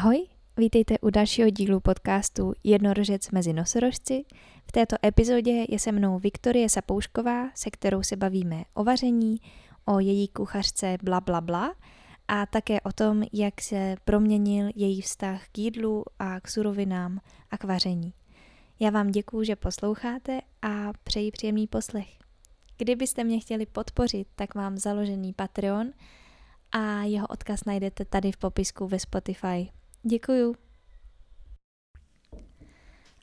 Ahoj, vítejte u dalšího dílu podcastu Jednorožec mezi nosorožci. V této epizodě je se mnou Viktorie Sapoušková, se kterou se bavíme o vaření, o její kuchařce bla bla bla a také o tom, jak se proměnil její vztah k jídlu a k surovinám a k vaření. Já vám děkuju, že posloucháte a přeji příjemný poslech. Kdybyste mě chtěli podpořit, tak mám založený Patreon a jeho odkaz najdete tady v popisku ve Spotify. Děkuju.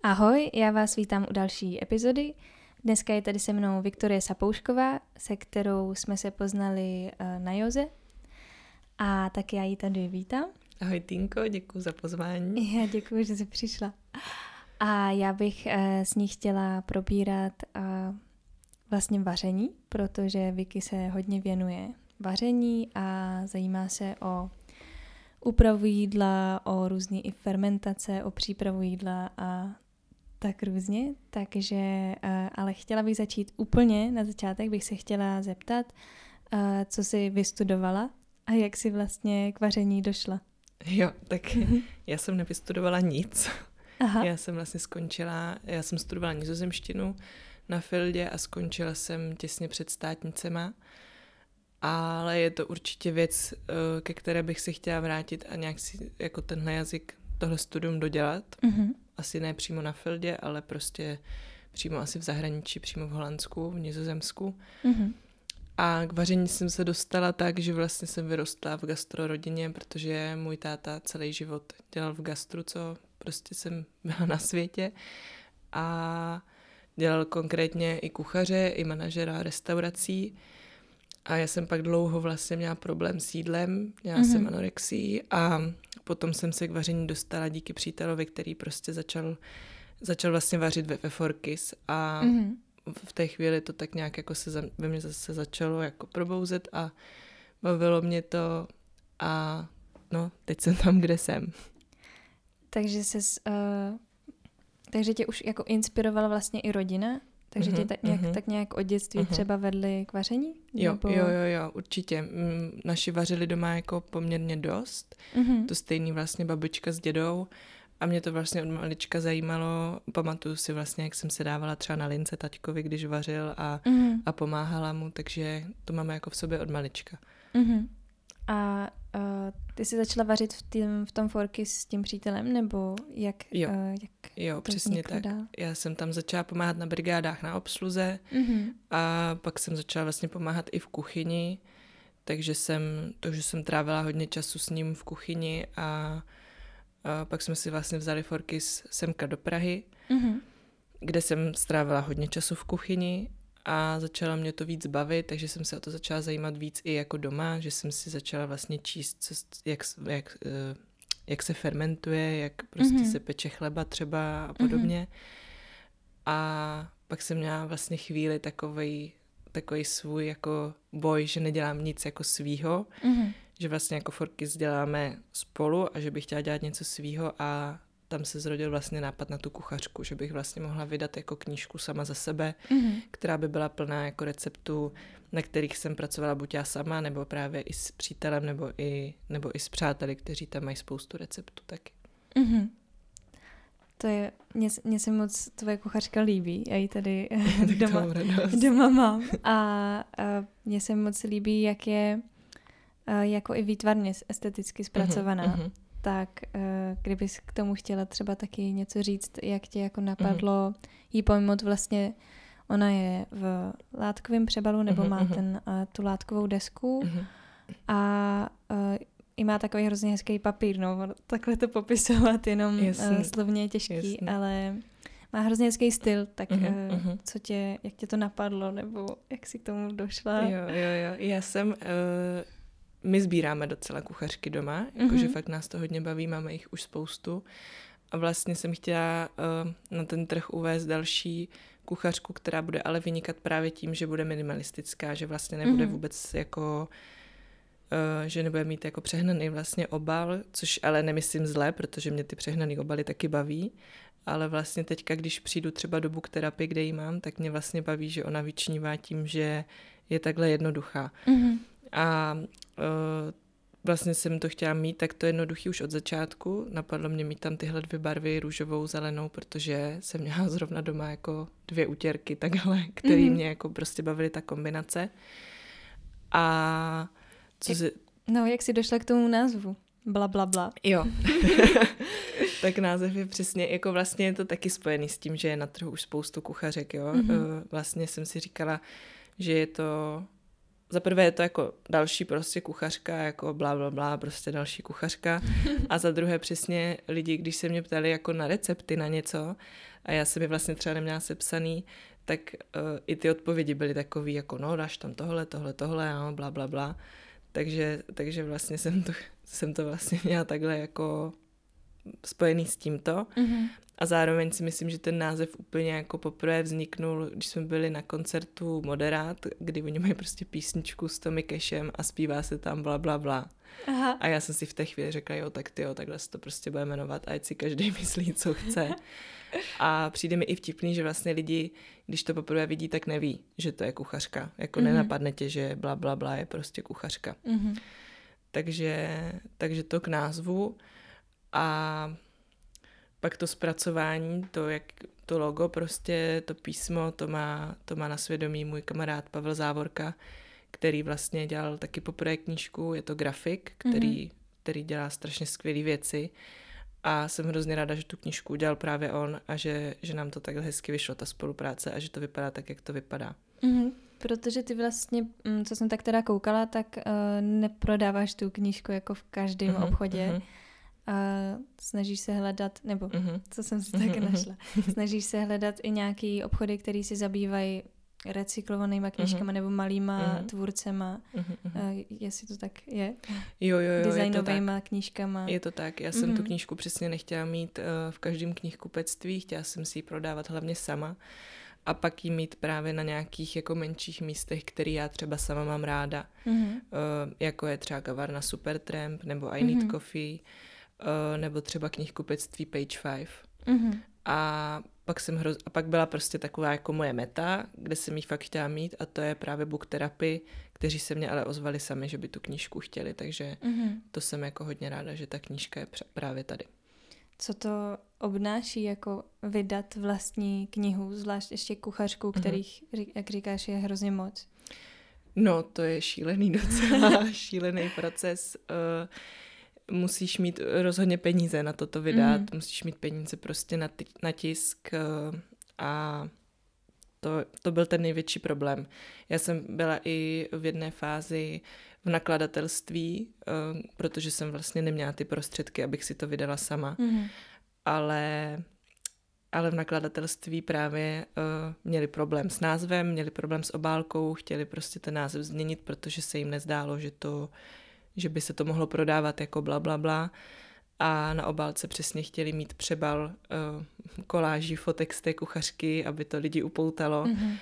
Ahoj, já vás vítám u další epizody. Dneska je tady se mnou Viktorie Sapoušková, se kterou jsme se poznali eh, na Joze. A tak já ji tady vítám. Ahoj Tinko, děkuji za pozvání. Já děkuji, že jsi přišla. A já bych eh, s ní chtěla probírat eh, vlastně vaření, protože Vicky se hodně věnuje vaření a zajímá se o úpravu jídla, o různé i fermentace, o přípravu jídla a tak různě. Takže, eh, ale chtěla bych začít úplně na začátek, bych se chtěla zeptat, co jsi vystudovala a jak jsi vlastně k vaření došla. Jo, tak mhm. já jsem nevystudovala nic. Aha. Já jsem vlastně skončila, já jsem studovala nizozemštinu na Fildě a skončila jsem těsně před státnicema. Ale je to určitě věc, eh, ke které bych se chtěla vrátit a nějak si jako tenhle jazyk, tohle studium dodělat. Mm-hmm. Asi ne přímo na Fildě, ale prostě přímo asi v zahraničí, přímo v Holandsku, v Nizozemsku. Mm-hmm. A k vaření jsem se dostala tak, že vlastně jsem vyrostla v gastrorodině, protože můj táta celý život dělal v gastru, co prostě jsem byla na světě. A dělal konkrétně i kuchaře, i manažera restaurací. A já jsem pak dlouho vlastně měla problém s jídlem, měla mm-hmm. jsem anorexii a potom jsem se k vaření dostala díky přítelovi, který prostě začal, začal vlastně vařit ve, ve Forkis a mm-hmm v té chvíli to tak nějak jako se ve mně zase začalo jako probouzet a bavilo mě to a no, teď jsem tam, kde jsem. Takže se uh, takže tě už jako inspirovala vlastně i rodina? Takže tě mhm, tak nějak, uh-huh. tak nějak od dětství uh-huh. třeba vedli k vaření? Jo, nebo... jo, jo, jo, určitě. Naši vařili doma jako poměrně dost. Uh-huh. To stejný vlastně babička s dědou. A mě to vlastně od malička zajímalo. Pamatuju si vlastně, jak jsem se dávala třeba na lince taťkovi, když vařil a, mm. a pomáhala mu, takže to máme jako v sobě od malička. Mm-hmm. A uh, ty jsi začala vařit v, tým, v tom forky s tím přítelem, nebo jak? Jo, uh, jak jo přesně tak. Dál? Já jsem tam začala pomáhat na brigádách na obsluze mm-hmm. a pak jsem začala vlastně pomáhat i v kuchyni, takže jsem, to, že jsem trávila hodně času s ním v kuchyni a a pak jsme si vlastně vzali forky semka do Prahy, mm-hmm. kde jsem strávila hodně času v kuchyni a začala mě to víc bavit, takže jsem se o to začala zajímat víc i jako doma, že jsem si začala vlastně číst, co, jak, jak, eh, jak se fermentuje, jak prostě mm-hmm. se peče chleba třeba a podobně. Mm-hmm. A pak jsem měla vlastně chvíli takový takový svůj jako boj, že nedělám nic jako svýho, mm-hmm že vlastně jako forky děláme spolu a že bych chtěla dělat něco svýho a tam se zrodil vlastně nápad na tu kuchařku, že bych vlastně mohla vydat jako knížku sama za sebe, mm-hmm. která by byla plná jako receptů, na kterých jsem pracovala buď já sama, nebo právě i s přítelem, nebo i, nebo i s přáteli, kteří tam mají spoustu receptů taky. Mm-hmm. To je, mně, mně se moc tvoje kuchařka líbí, já ji tady doma, doma mám a, a mně se moc líbí, jak je jako i výtvarně esteticky zpracovaná. Uh-huh, Tak kdybys k tomu chtěla třeba taky něco říct, jak tě jako napadlo uh-huh. jí pojmout vlastně, ona je v látkovém přebalu nebo uh-huh, má ten, uh, tu látkovou desku uh-huh. a uh, i má takový hrozně hezký papír, no, takhle to popisovat jenom uh, slovně je těžký, jasný. ale má hrozně hezký styl, tak uh-huh, uh, uh-huh. co tě, jak tě to napadlo, nebo jak jsi k tomu došla? Jo, jo, jo, já jsem... Uh my sbíráme docela kuchařky doma, jakože mm-hmm. fakt nás to hodně baví, máme jich už spoustu. A vlastně jsem chtěla uh, na ten trh uvést další kuchařku, která bude ale vynikat právě tím, že bude minimalistická, že vlastně nebude mm-hmm. vůbec jako Uh, že nebude mít jako přehnaný vlastně obal, což ale nemyslím zle, protože mě ty přehnaný obaly taky baví, ale vlastně teďka, když přijdu třeba do book terapie, kde ji mám, tak mě vlastně baví, že ona vyčnívá tím, že je takhle jednoduchá. Mm-hmm. A uh, vlastně jsem to chtěla mít tak to jednoduchý už od začátku. Napadlo mě mít tam tyhle dvě barvy, růžovou, zelenou, protože jsem měla zrovna doma jako dvě utěrky takhle, které mm-hmm. mě jako prostě bavily ta kombinace. A co jak, si... No, jak jsi došla k tomu názvu? Bla, bla, bla. Jo. tak název je přesně, jako vlastně je to taky spojený s tím, že je na trhu už spoustu kuchařek, jo. Mm-hmm. Vlastně jsem si říkala, že je to za prvé je to jako další prostě kuchařka, jako blá, blá, blá, prostě další kuchařka. A za druhé přesně lidi, když se mě ptali jako na recepty na něco a já jsem je vlastně třeba neměla sepsaný, tak uh, i ty odpovědi byly takový jako no dáš tam tohle, tohle, tohle, no, bla, bla, bla. Takže, takže vlastně jsem to, jsem to vlastně měla takhle jako spojený s tímto. Mm-hmm. A zároveň si myslím, že ten název úplně jako poprvé vzniknul, když jsme byli na koncertu Moderát, kdy oni mají prostě písničku s Tommy Cashem a zpívá se tam bla, bla, bla. Aha. A já jsem si v té chvíli řekla, jo, tak ty jo, takhle se to prostě bude jmenovat, ať si každý myslí, co chce. A přijde mi i vtipný, že vlastně lidi, když to poprvé vidí, tak neví, že to je kuchařka. Jako mm-hmm. nenapadne tě, že bla, bla, bla je prostě kuchařka. Mm-hmm. Takže, takže to k názvu. A pak to zpracování, to, jak to logo, prostě to písmo, to má, to má na svědomí můj kamarád Pavel Závorka, který vlastně dělal taky poprvé knížku, je to grafik, který, mm-hmm. který dělá strašně skvělé věci a jsem hrozně ráda, že tu knížku udělal právě on a že, že nám to takhle hezky vyšlo, ta spolupráce a že to vypadá tak, jak to vypadá. Mm-hmm. Protože ty vlastně, mm, co jsem tak teda koukala, tak uh, neprodáváš tu knížku jako v každém mm-hmm, obchodě. Mm-hmm a snažíš se hledat, nebo mm-hmm. co jsem si taky mm-hmm. našla, snažíš se hledat i nějaký obchody, které si zabývají recyklovanýma knížkama mm-hmm. nebo malýma mm-hmm. tvůrcema, mm-hmm. uh, jestli to tak je. Jo, jo, jo, Designovými knížkama. Je to tak, já jsem mm-hmm. tu knížku přesně nechtěla mít uh, v každém knihkupectví, chtěla jsem si ji prodávat hlavně sama a pak ji mít právě na nějakých jako menších místech, který já třeba sama mám ráda, mm-hmm. uh, jako je třeba kavárna Supertramp nebo I Need mm-hmm. Coffee, nebo třeba knihkupectví Page 5. Mm-hmm. A pak jsem hroz... a pak byla prostě taková jako moje meta, kde jsem ji fakt chtěla mít a to je právě book therapy, kteří se mě ale ozvali sami, že by tu knížku chtěli, takže mm-hmm. to jsem jako hodně ráda, že ta knížka je právě tady. Co to obnáší jako vydat vlastní knihu, zvlášť ještě kuchařku, mhm. kterých, mm-hmm. jak říkáš, je hrozně moc? No, to je šílený docela, šílený proces. Uh, musíš mít rozhodně peníze na toto vydat, mm. musíš mít peníze prostě na, t- na tisk eh, a to, to byl ten největší problém. Já jsem byla i v jedné fázi v nakladatelství, eh, protože jsem vlastně neměla ty prostředky, abych si to vydala sama, mm. ale ale v nakladatelství právě uh, měli problém s názvem, měli problém s obálkou, chtěli prostě ten název změnit, protože se jim nezdálo, že to že by se to mohlo prodávat jako bla, bla, bla. A na obálce přesně chtěli mít přebal uh, koláží fotek z té kuchařky, aby to lidi upoutalo. Mm-hmm.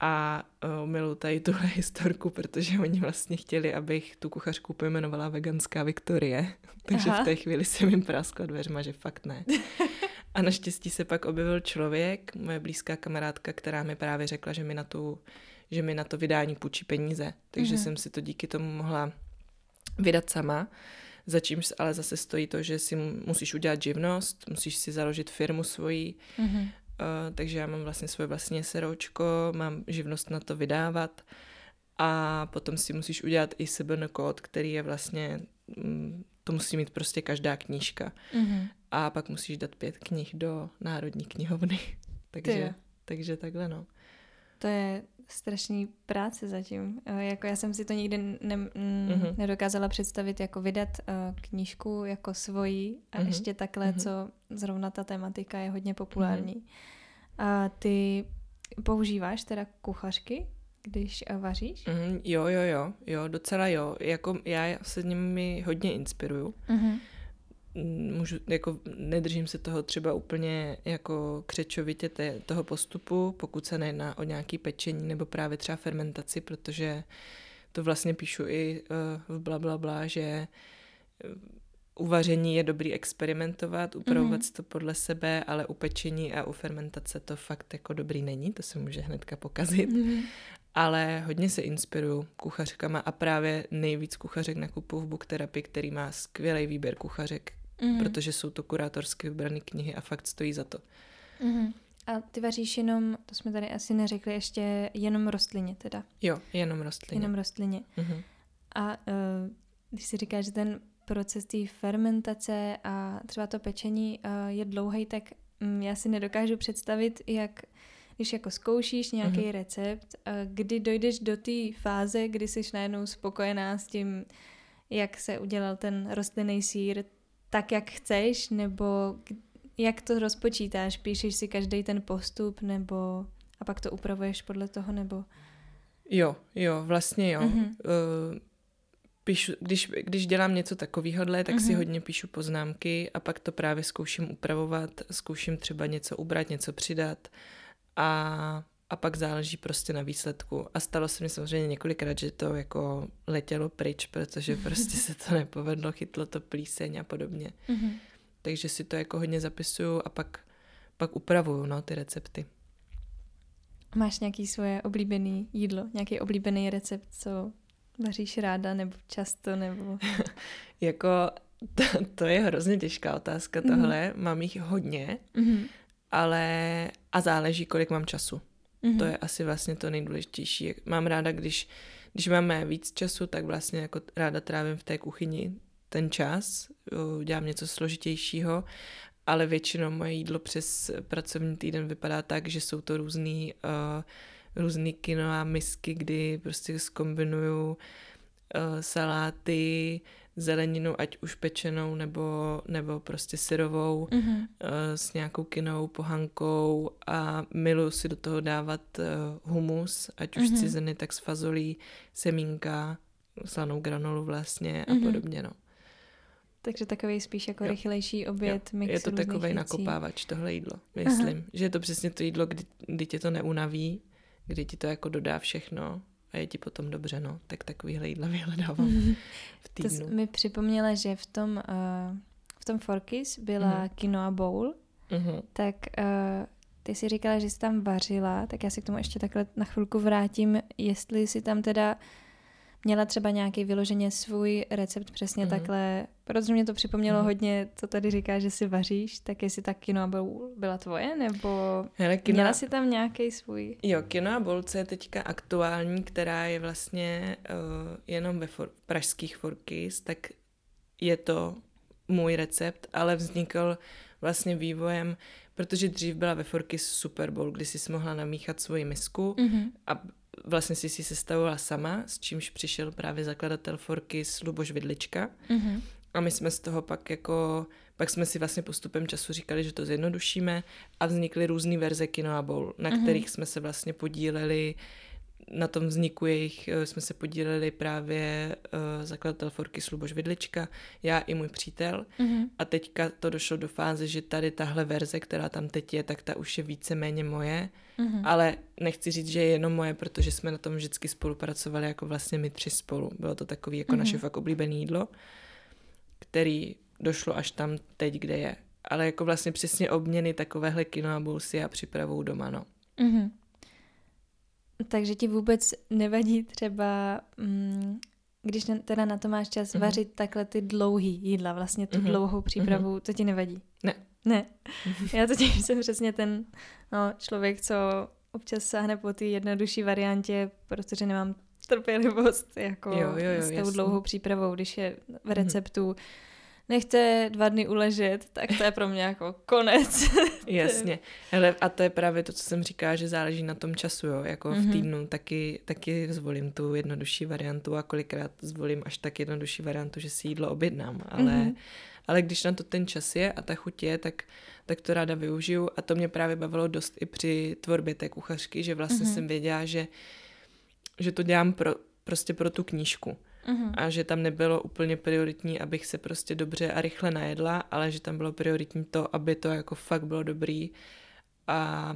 A uh, miluji tady tuhle historku, protože oni vlastně chtěli, abych tu kuchařku pojmenovala veganská Viktorie. Takže Aha. v té chvíli jsem jim praskla dveřma, že fakt ne. A naštěstí se pak objevil člověk, moje blízká kamarádka, která mi právě řekla, že mi na, tu, že mi na to vydání půjčí peníze. Takže mm-hmm. jsem si to díky tomu mohla vydat sama, za čímž ale zase stojí to, že si musíš udělat živnost, musíš si založit firmu svoji, mm-hmm. uh, takže já mám vlastně svoje vlastní seroučko, mám živnost na to vydávat a potom si musíš udělat i SBN kód, který je vlastně, mm, to musí mít prostě každá knížka. Mm-hmm. A pak musíš dát pět knih do Národní knihovny. takže, takže takhle no. To je strašný práce zatím. Eh, jako já jsem si to nikdy ne, mm-hmm. nedokázala představit, jako vydat uh, knížku jako svoji a mm-hmm. ještě takhle, mm-hmm. co zrovna ta tematika je hodně populární. Mm-hmm. A ty používáš teda kuchařky, když uh, vaříš? Mm, jo, jo, jo, jo, docela jo. Jako já se nimi hodně inspiruju. Mm-hmm můžu, jako nedržím se toho třeba úplně jako křečovitě té, toho postupu, pokud se nejedná o nějaký pečení nebo právě třeba fermentaci, protože to vlastně píšu i uh, v bla, bla, bla, že eh, u vaření je dobrý experimentovat, upravovat mm-hmm. to podle sebe, ale u pečení a u fermentace to fakt jako dobrý není, to se může hnedka pokazit. Mm-hmm. ale hodně se inspiruju kuchařkama a právě nejvíc kuchařek nakupuju v Book Therapy, který má skvělý výběr kuchařek, mm. protože jsou to kurátorsky vybrané knihy a fakt stojí za to. Mm. A ty vaříš jenom, to jsme tady asi neřekli, ještě jenom rostlině teda. Jo, jenom rostlině. Jenom rostlině. Mm-hmm. A uh, když si říkáš, že ten proces té fermentace a třeba to pečení uh, je dlouhý, tak um, já si nedokážu představit, jak když jako zkoušíš nějaký uh-huh. recept, uh, kdy dojdeš do té fáze, kdy jsi najednou spokojená s tím, jak se udělal ten rostlinný sír tak, jak chceš, nebo jak to rozpočítáš? Píšeš si každý ten postup, nebo a pak to upravuješ podle toho, nebo... Jo, jo, vlastně jo. Uh, píšu, když, když dělám něco takového, tak uh-huh. si mhm. hodně píšu poznámky a pak to právě zkouším upravovat, zkouším třeba něco ubrat, něco přidat a, a pak záleží prostě na výsledku. A stalo se mi samozřejmě několikrát, že to jako letělo pryč, protože prostě se to nepovedlo, chytlo to plíseň a podobně. Uh-huh. Takže si to jako hodně zapisuju a pak, pak upravuju no, ty recepty. Máš nějaký svoje oblíbené jídlo, nějaký oblíbený recept, co vaříš ráda nebo často, nebo... jako to, to je hrozně těžká otázka mhm. tohle, mm. mám jich hodně, mm. ale a záleží, kolik mám času. Mm. To je asi vlastně to nejdůležitější. Mám ráda, když, když máme víc času, tak vlastně jako ráda trávím v té kuchyni ten čas, dělám něco složitějšího, ale většinou moje jídlo přes pracovní týden vypadá tak, že jsou to různý, uh, různý kino a misky, kdy prostě zkombinuju uh, saláty, zeleninu, ať už pečenou nebo, nebo prostě syrovou mm-hmm. s nějakou kinou, pohankou a miluji si do toho dávat uh, humus, ať už mm-hmm. cizeny, tak s fazolí, semínka, slanou granolu vlastně a mm-hmm. podobně, no. Takže takový spíš jako jo. rychlejší oběd, jo. mix Je to takový nakopávač, tohle jídlo, myslím. Aha. Že je to přesně to jídlo, kdy, kdy tě to neunaví, kdy ti to jako dodá všechno a je ti potom dobře, no. Tak takovýhle jídla vyhledávám v týdnu. To mi připomněla, že v tom, uh, v tom Forkis byla uh-huh. quinoa bowl, uh-huh. tak uh, ty si říkala, že jsi tam vařila, tak já se k tomu ještě takhle na chvilku vrátím, jestli si tam teda měla třeba nějaký vyloženě svůj recept přesně mm-hmm. takhle, protože mě to připomnělo mm-hmm. hodně, co tady říká, že si vaříš, tak jestli ta quinoa bowl byla tvoje, nebo Hele, kino... měla si tam nějaký svůj? Jo, quinoa bowl, co je teďka aktuální, která je vlastně uh, jenom ve for- pražských forkys, tak je to můj recept, ale vznikl vlastně vývojem, protože dřív byla ve Forkys Super Bowl, kdy jsi mohla namíchat svoji misku mm-hmm. a vlastně si si sestavovala sama, s čímž přišel právě zakladatel Forky Luboš Vidlička. Mm-hmm. A my jsme z toho pak jako, pak jsme si vlastně postupem času říkali, že to zjednodušíme a vznikly různé verze Kino Bowl, na mm-hmm. kterých jsme se vlastně podíleli na tom vzniku jejich eh, jsme se podíleli právě uh, zakladatel Forky Sluboš Vidlička, já i můj přítel. Mm-hmm. A teďka to došlo do fáze, že tady tahle verze, která tam teď je, tak ta už je víceméně moje. Mm-hmm. Ale nechci říct, že je jenom moje, protože jsme na tom vždycky spolupracovali jako vlastně my tři spolu. Bylo to takový jako mm-hmm. naše fakt oblíbené jídlo, který došlo až tam teď, kde je. Ale jako vlastně přesně obměny takovéhle kino a si já připravou doma, no. Mm-hmm. Takže ti vůbec nevadí třeba, mm, když teda na to máš čas, mm-hmm. vařit takhle ty dlouhý jídla, vlastně tu mm-hmm. dlouhou přípravu, mm-hmm. to ti nevadí? Ne. Ne. Já totiž jsem přesně ten no, člověk, co občas sáhne po té jednodušší variantě, protože nemám trpělivost jako jo, jo, jo, s tou jasný. dlouhou přípravou, když je v receptu mm-hmm nechce dva dny uležet, tak to je pro mě jako konec. Jasně. Hele, a to je právě to, co jsem říká, že záleží na tom času, jo. Jako mm-hmm. v mhm. týdnu taky, taky zvolím tu jednodušší variantu a kolikrát zvolím až tak jednodušší variantu, že si jídlo objednám, ale... Mm-hmm. Ale když na to ten čas je a ta chuť je, tak, tak to ráda využiju a to mě právě bavilo dost i při tvorbě té kuchařky, že vlastně mm-hmm. jsem věděla, že, že to dělám pro, prostě pro tu knížku. Uh-huh. A že tam nebylo úplně prioritní, abych se prostě dobře a rychle najedla, ale že tam bylo prioritní to, aby to jako fakt bylo dobrý a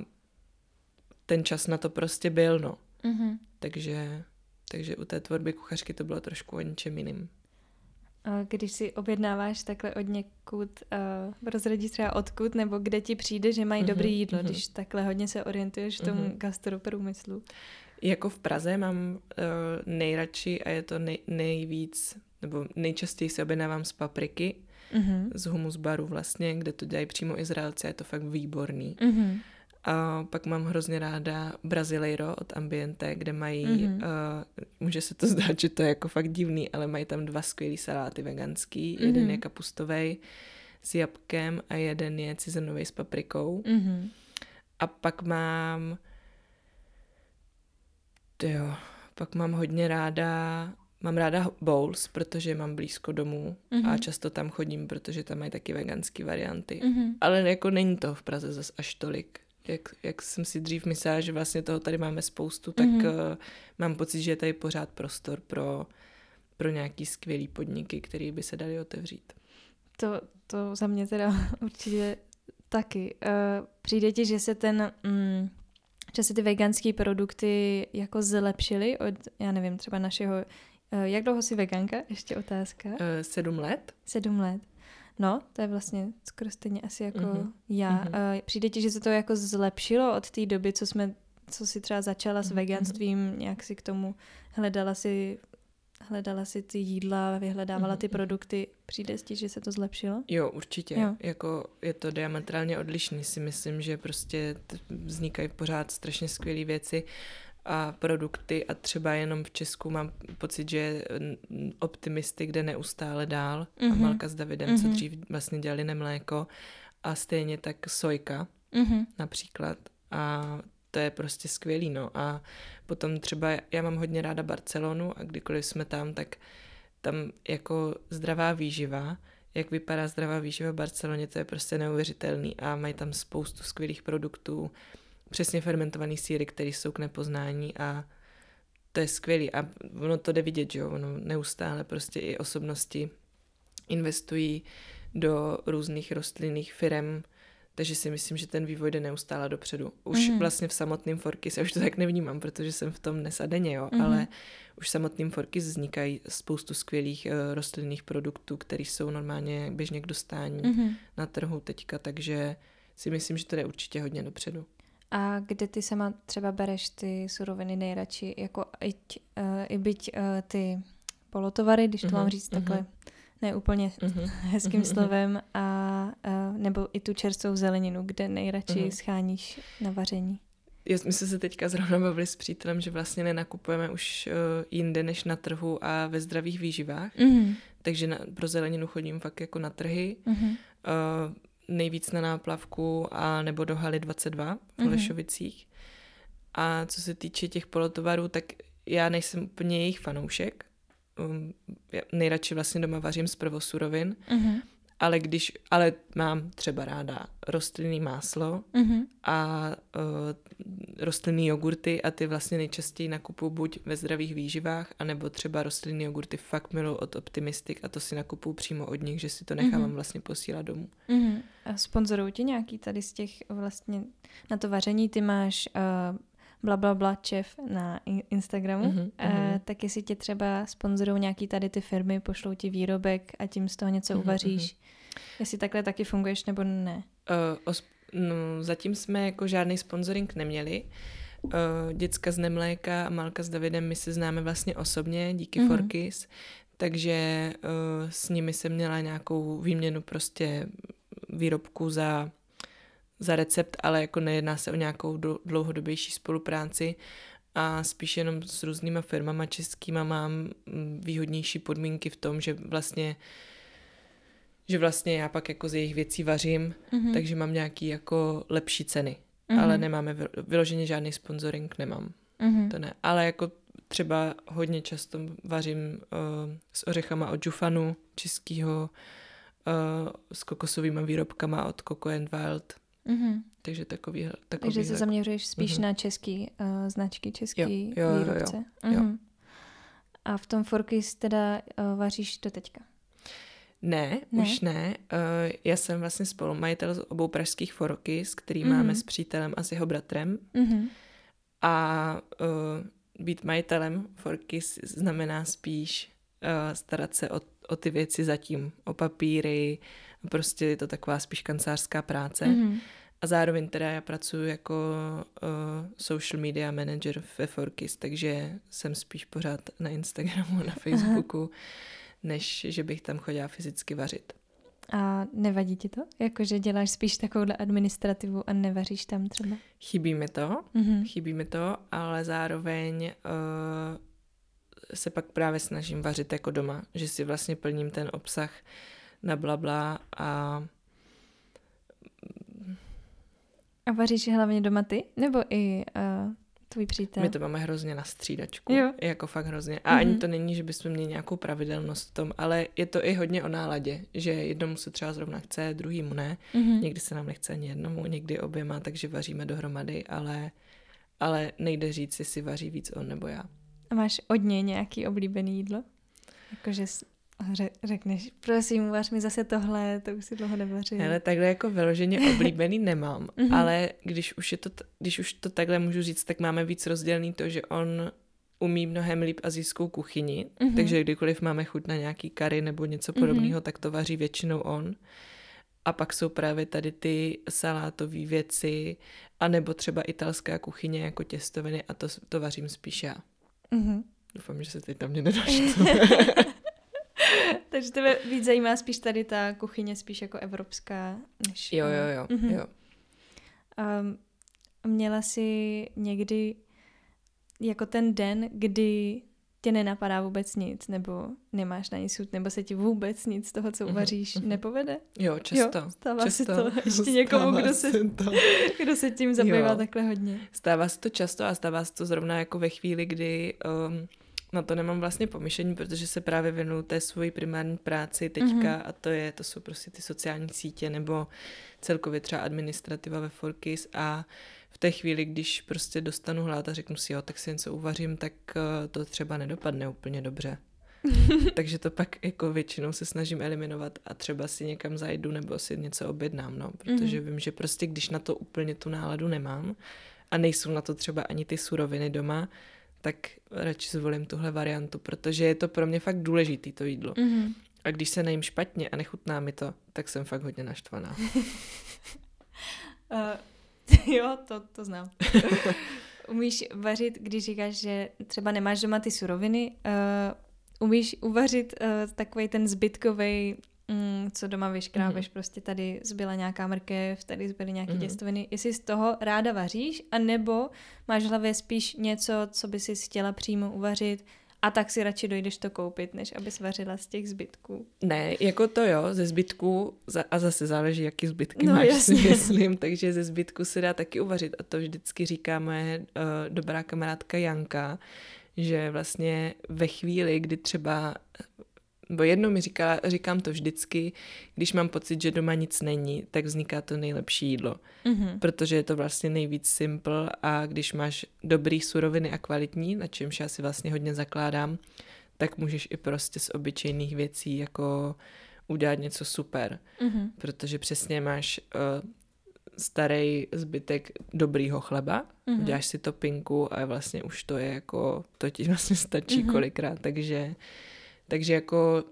ten čas na to prostě byl, no. Uh-huh. Takže, takže u té tvorby kuchařky to bylo trošku o něčem jiným. Když si objednáváš takhle od někud, uh, rozradíš třeba odkud, nebo kde ti přijde, že mají uh-huh, dobrý jídlo, uh-huh. když takhle hodně se orientuješ v tom uh-huh. gastroprůmyslu? Jako v Praze mám uh, nejradši a je to nej, nejvíc, nebo nejčastěji se objednávám z papriky, mm-hmm. z humus baru vlastně, kde to dělají přímo Izraelci a je to fakt výborný. Mm-hmm. A pak mám hrozně ráda Brazileiro od Ambiente, kde mají, mm-hmm. uh, může se to zdát, že to je jako fakt divný, ale mají tam dva skvělý saláty veganský. Mm-hmm. Jeden je kapustový s jabkem a jeden je cizonový s paprikou. Mm-hmm. A pak mám, jo, pak mám hodně ráda, mám ráda bowls, protože mám blízko domů mm-hmm. a mhm. často tam chodím, protože tam mají taky veganské varianty. Mm-hmm. Ale jako není to v Praze zas až tolik jak, jak jsem si dřív myslela, že vlastně toho tady máme spoustu, tak mm-hmm. uh, mám pocit, že je tady pořád prostor pro, pro nějaký skvělý podniky, který by se dali otevřít. To, to za mě teda určitě taky. Uh, přijde ti, že se ten... Mm, že se ty veganské produkty jako zlepšily od, já nevím, třeba našeho... Uh, jak dlouho jsi veganka? Ještě otázka. Uh, sedm let. Sedm let. No, to je vlastně skoro stejně asi jako mm-hmm. já. Mm-hmm. Přijde ti, že se to jako zlepšilo od té doby, co jsme, co si třeba začala s mm-hmm. veganstvím, nějak si k tomu hledala si hledala si ty jídla, vyhledávala ty produkty. Přijde ti, že se to zlepšilo? Jo, určitě. Jo. Jako je to diametrálně odlišný. Si myslím, že prostě vznikají pořád strašně skvělé věci a produkty a třeba jenom v Česku mám pocit, že optimisty, kde neustále dál mm-hmm. a mhm. Malka s Davidem, mm-hmm. co mhm. dřív vlastně dělali nemléko a stejně tak sojka mm-hmm. například a to je prostě skvělý, no. A potom třeba já mám hodně ráda Barcelonu a kdykoliv jsme tam, tak tam jako zdravá výživa, jak vypadá zdravá výživa v Barceloně, to je prostě neuvěřitelný a mají tam spoustu skvělých produktů, přesně fermentovaný síry, které jsou k nepoznání a to je skvělý. A ono to jde vidět, že jo, ono neustále prostě i osobnosti investují do různých rostlinných firm, takže si myslím, že ten vývoj jde neustále dopředu. Už mm. vlastně v samotném se už to tak nevnímám, protože jsem v tom dnes a denně, jo, mm. ale už v samotným Forky vznikají spoustu skvělých uh, rostlinných produktů, které jsou normálně běžně k dostání mm. na trhu teďka, takže si myslím, že to jde určitě hodně dopředu. A kde ty sama třeba bereš ty suroviny nejradši, jako i, uh, i byť uh, ty polotovary, když to uh-huh, mám říct uh-huh. takhle neúplně uh-huh. hezkým uh-huh. slovem, a uh, nebo i tu čerstvou zeleninu, kde nejradši uh-huh. scháníš na vaření. Já, my jsme se teďka zrovna bavili s přítelem, že vlastně nenakupujeme už uh, jinde než na trhu a ve zdravých výživách, uh-huh. takže na, pro zeleninu chodím fakt jako na trhy. Uh-huh. Uh, nejvíc na náplavku a nebo do haly 22 v mm-hmm. Lešovicích. A co se týče těch polotovarů, tak já nejsem úplně jejich fanoušek. Um, nejradši vlastně doma vařím z prvosurovin. Mm-hmm ale když, ale mám třeba ráda rostlinný máslo mm-hmm. a uh, rostlinný jogurty a ty vlastně nejčastěji nakupuju buď ve zdravých výživách, anebo třeba rostlinný jogurty fakt milu od Optimistic a to si nakupuju přímo od nich, že si to nechávám mm-hmm. vlastně posílat domů. Mm-hmm. A sponzorují ti nějaký tady z těch vlastně na to vaření, ty máš uh, bla, bla, bla čef na Instagramu, mm-hmm, uh, tak jestli tě třeba sponzorují nějaký tady ty firmy, pošlou ti výrobek a tím z toho něco mm-hmm, uvaříš. Mm-hmm. Jestli takhle taky funguješ nebo ne? Uh, osp- no, zatím jsme jako žádný sponsoring neměli. Uh, děcka z Nemléka a Malka s Davidem, my se známe vlastně osobně díky mm-hmm. Forkis, takže uh, s nimi jsem měla nějakou výměnu prostě výrobku za za recept, ale jako nejedná se o nějakou dlouhodobější spolupráci a spíš jenom s různýma firmama českýma mám mm, výhodnější podmínky v tom, že vlastně že vlastně já pak jako z jejich věcí vařím, mm-hmm. takže mám nějaký jako lepší ceny. Mm-hmm. Ale nemáme vyloženě žádný sponsoring, nemám. Mm-hmm. To ne. Ale jako třeba hodně často vařím uh, s ořechama od Jufanu českýho, uh, s kokosovými výrobkama od Coco and Wild. Mm-hmm. Takže takový, takový Takže se zaměřuješ spíš mm-hmm. na český uh, značky, český jo, jo, výrobce. Jo, jo, jo. Mm-hmm. A v tom Forkis teda uh, vaříš do teďka? Ne, ne, už ne. Uh, já jsem vlastně spolumajitel z obou pražských Forkis, který mm-hmm. máme s přítelem a s jeho bratrem. Mm-hmm. A uh, být majitelem Forkis znamená spíš uh, starat se o, o ty věci zatím, o papíry, prostě je to taková spíš kancelářská práce. Mm-hmm. A zároveň teda já pracuji jako uh, social media manager ve Forkis, takže jsem spíš pořád na Instagramu, na Facebooku, Aha. než že bych tam chodila fyzicky vařit. A nevadí ti to? Jakože děláš spíš takovouhle administrativu a nevaříš tam třeba? Chybí mi to, mm-hmm. chybí mi to, ale zároveň uh, se pak právě snažím vařit jako doma, že si vlastně plním ten obsah na blabla a a vaříš hlavně doma ty? Nebo i uh, tvůj přítel? My to máme hrozně na střídačku. Jo. Jako fakt hrozně. A mm-hmm. ani to není, že bychom měli nějakou pravidelnost v tom, ale je to i hodně o náladě, že jednomu se třeba zrovna chce, druhýmu ne. Mm-hmm. Někdy se nám nechce ani jednomu, někdy oběma, takže vaříme dohromady, ale, ale nejde říct, jestli vaří víc on nebo já. A máš od něj nějaký oblíbený jídlo? Jakože řekneš, prosím, uvař mi zase tohle, to už si dlouho nevařím. Ale takhle jako vyloženě oblíbený nemám, mhm. ale když už, je to, když už to takhle můžu říct, tak máme víc rozdělený to, že on umí mnohem líp azijskou kuchyni, mm-hmm. takže kdykoliv máme chuť na nějaký kary nebo něco podobného, mm-hmm. tak to vaří většinou on. A pak jsou právě tady ty salátové věci, anebo třeba italská kuchyně jako těstoviny a to, to vařím spíš já. Mm-hmm. Doufám, že se teď tam mě nenaštve. Takže tebe víc zajímá spíš tady ta kuchyně, spíš jako evropská. Než, jo, jo, jo. Mm-hmm. jo. Um, měla jsi někdy jako ten den, kdy tě nenapadá vůbec nic, nebo nemáš na nic nebo se ti vůbec nic z toho, co mhm, uvaříš, mm-hmm. nepovede? Jo, často. Jo, stává často. se to ještě stává někomu, kdo se, to. kdo se tím zabývá jo. takhle hodně. Stává se to často a stává se to zrovna jako ve chvíli, kdy um, na to nemám vlastně pomyšlení, protože se právě věnuju té svoji primární práci teďka mm-hmm. a to je, to jsou prostě ty sociální sítě nebo celkově třeba administrativa ve Forkis a v té chvíli, když prostě dostanu hlad a řeknu si, jo, tak si něco uvařím, tak eh, to třeba nedopadne úplně dobře. Takže to pak jako většinou se snažím eliminovat a třeba si někam zajdu nebo si něco objednám, no, protože mm-hmm. vím, že prostě když na to úplně tu náladu nemám a nejsou na to třeba ani ty suroviny doma, tak radši zvolím tuhle variantu, protože je to pro mě fakt důležitý to jídlo. Mm-hmm. A když se nejím špatně a nechutná mi to, tak jsem fakt hodně naštvaná. uh, jo, to, to znám. umíš vařit, když říkáš, že třeba nemáš doma ty suroviny, uh, umíš uvařit uh, takový ten zbytkový mm, co doma vyškrábeš, mm-hmm. prostě tady zbyla nějaká mrkev, tady zbyly nějaké mm-hmm. těstoviny, jestli z toho ráda vaříš, anebo máš v hlavě spíš něco, co by si chtěla přímo uvařit a tak si radši dojdeš to koupit, než aby vařila z těch zbytků. Ne, jako to jo, ze zbytků, a zase záleží, jaký zbytky no, máš, jasně. si myslím, takže ze zbytku se dá taky uvařit a to vždycky říká moje uh, dobrá kamarádka Janka, že vlastně ve chvíli, kdy třeba Bo jednou mi říkala, říkám to vždycky, když mám pocit, že doma nic není, tak vzniká to nejlepší jídlo. Mm-hmm. Protože je to vlastně nejvíc simple a když máš dobrý suroviny a kvalitní, na čemž já si vlastně hodně zakládám, tak můžeš i prostě z obyčejných věcí jako udělat něco super. Mm-hmm. Protože přesně máš uh, starý zbytek dobrýho chleba, mm-hmm. uděláš si topinku a vlastně už to je jako, to ti vlastně stačí mm-hmm. kolikrát, takže takže jako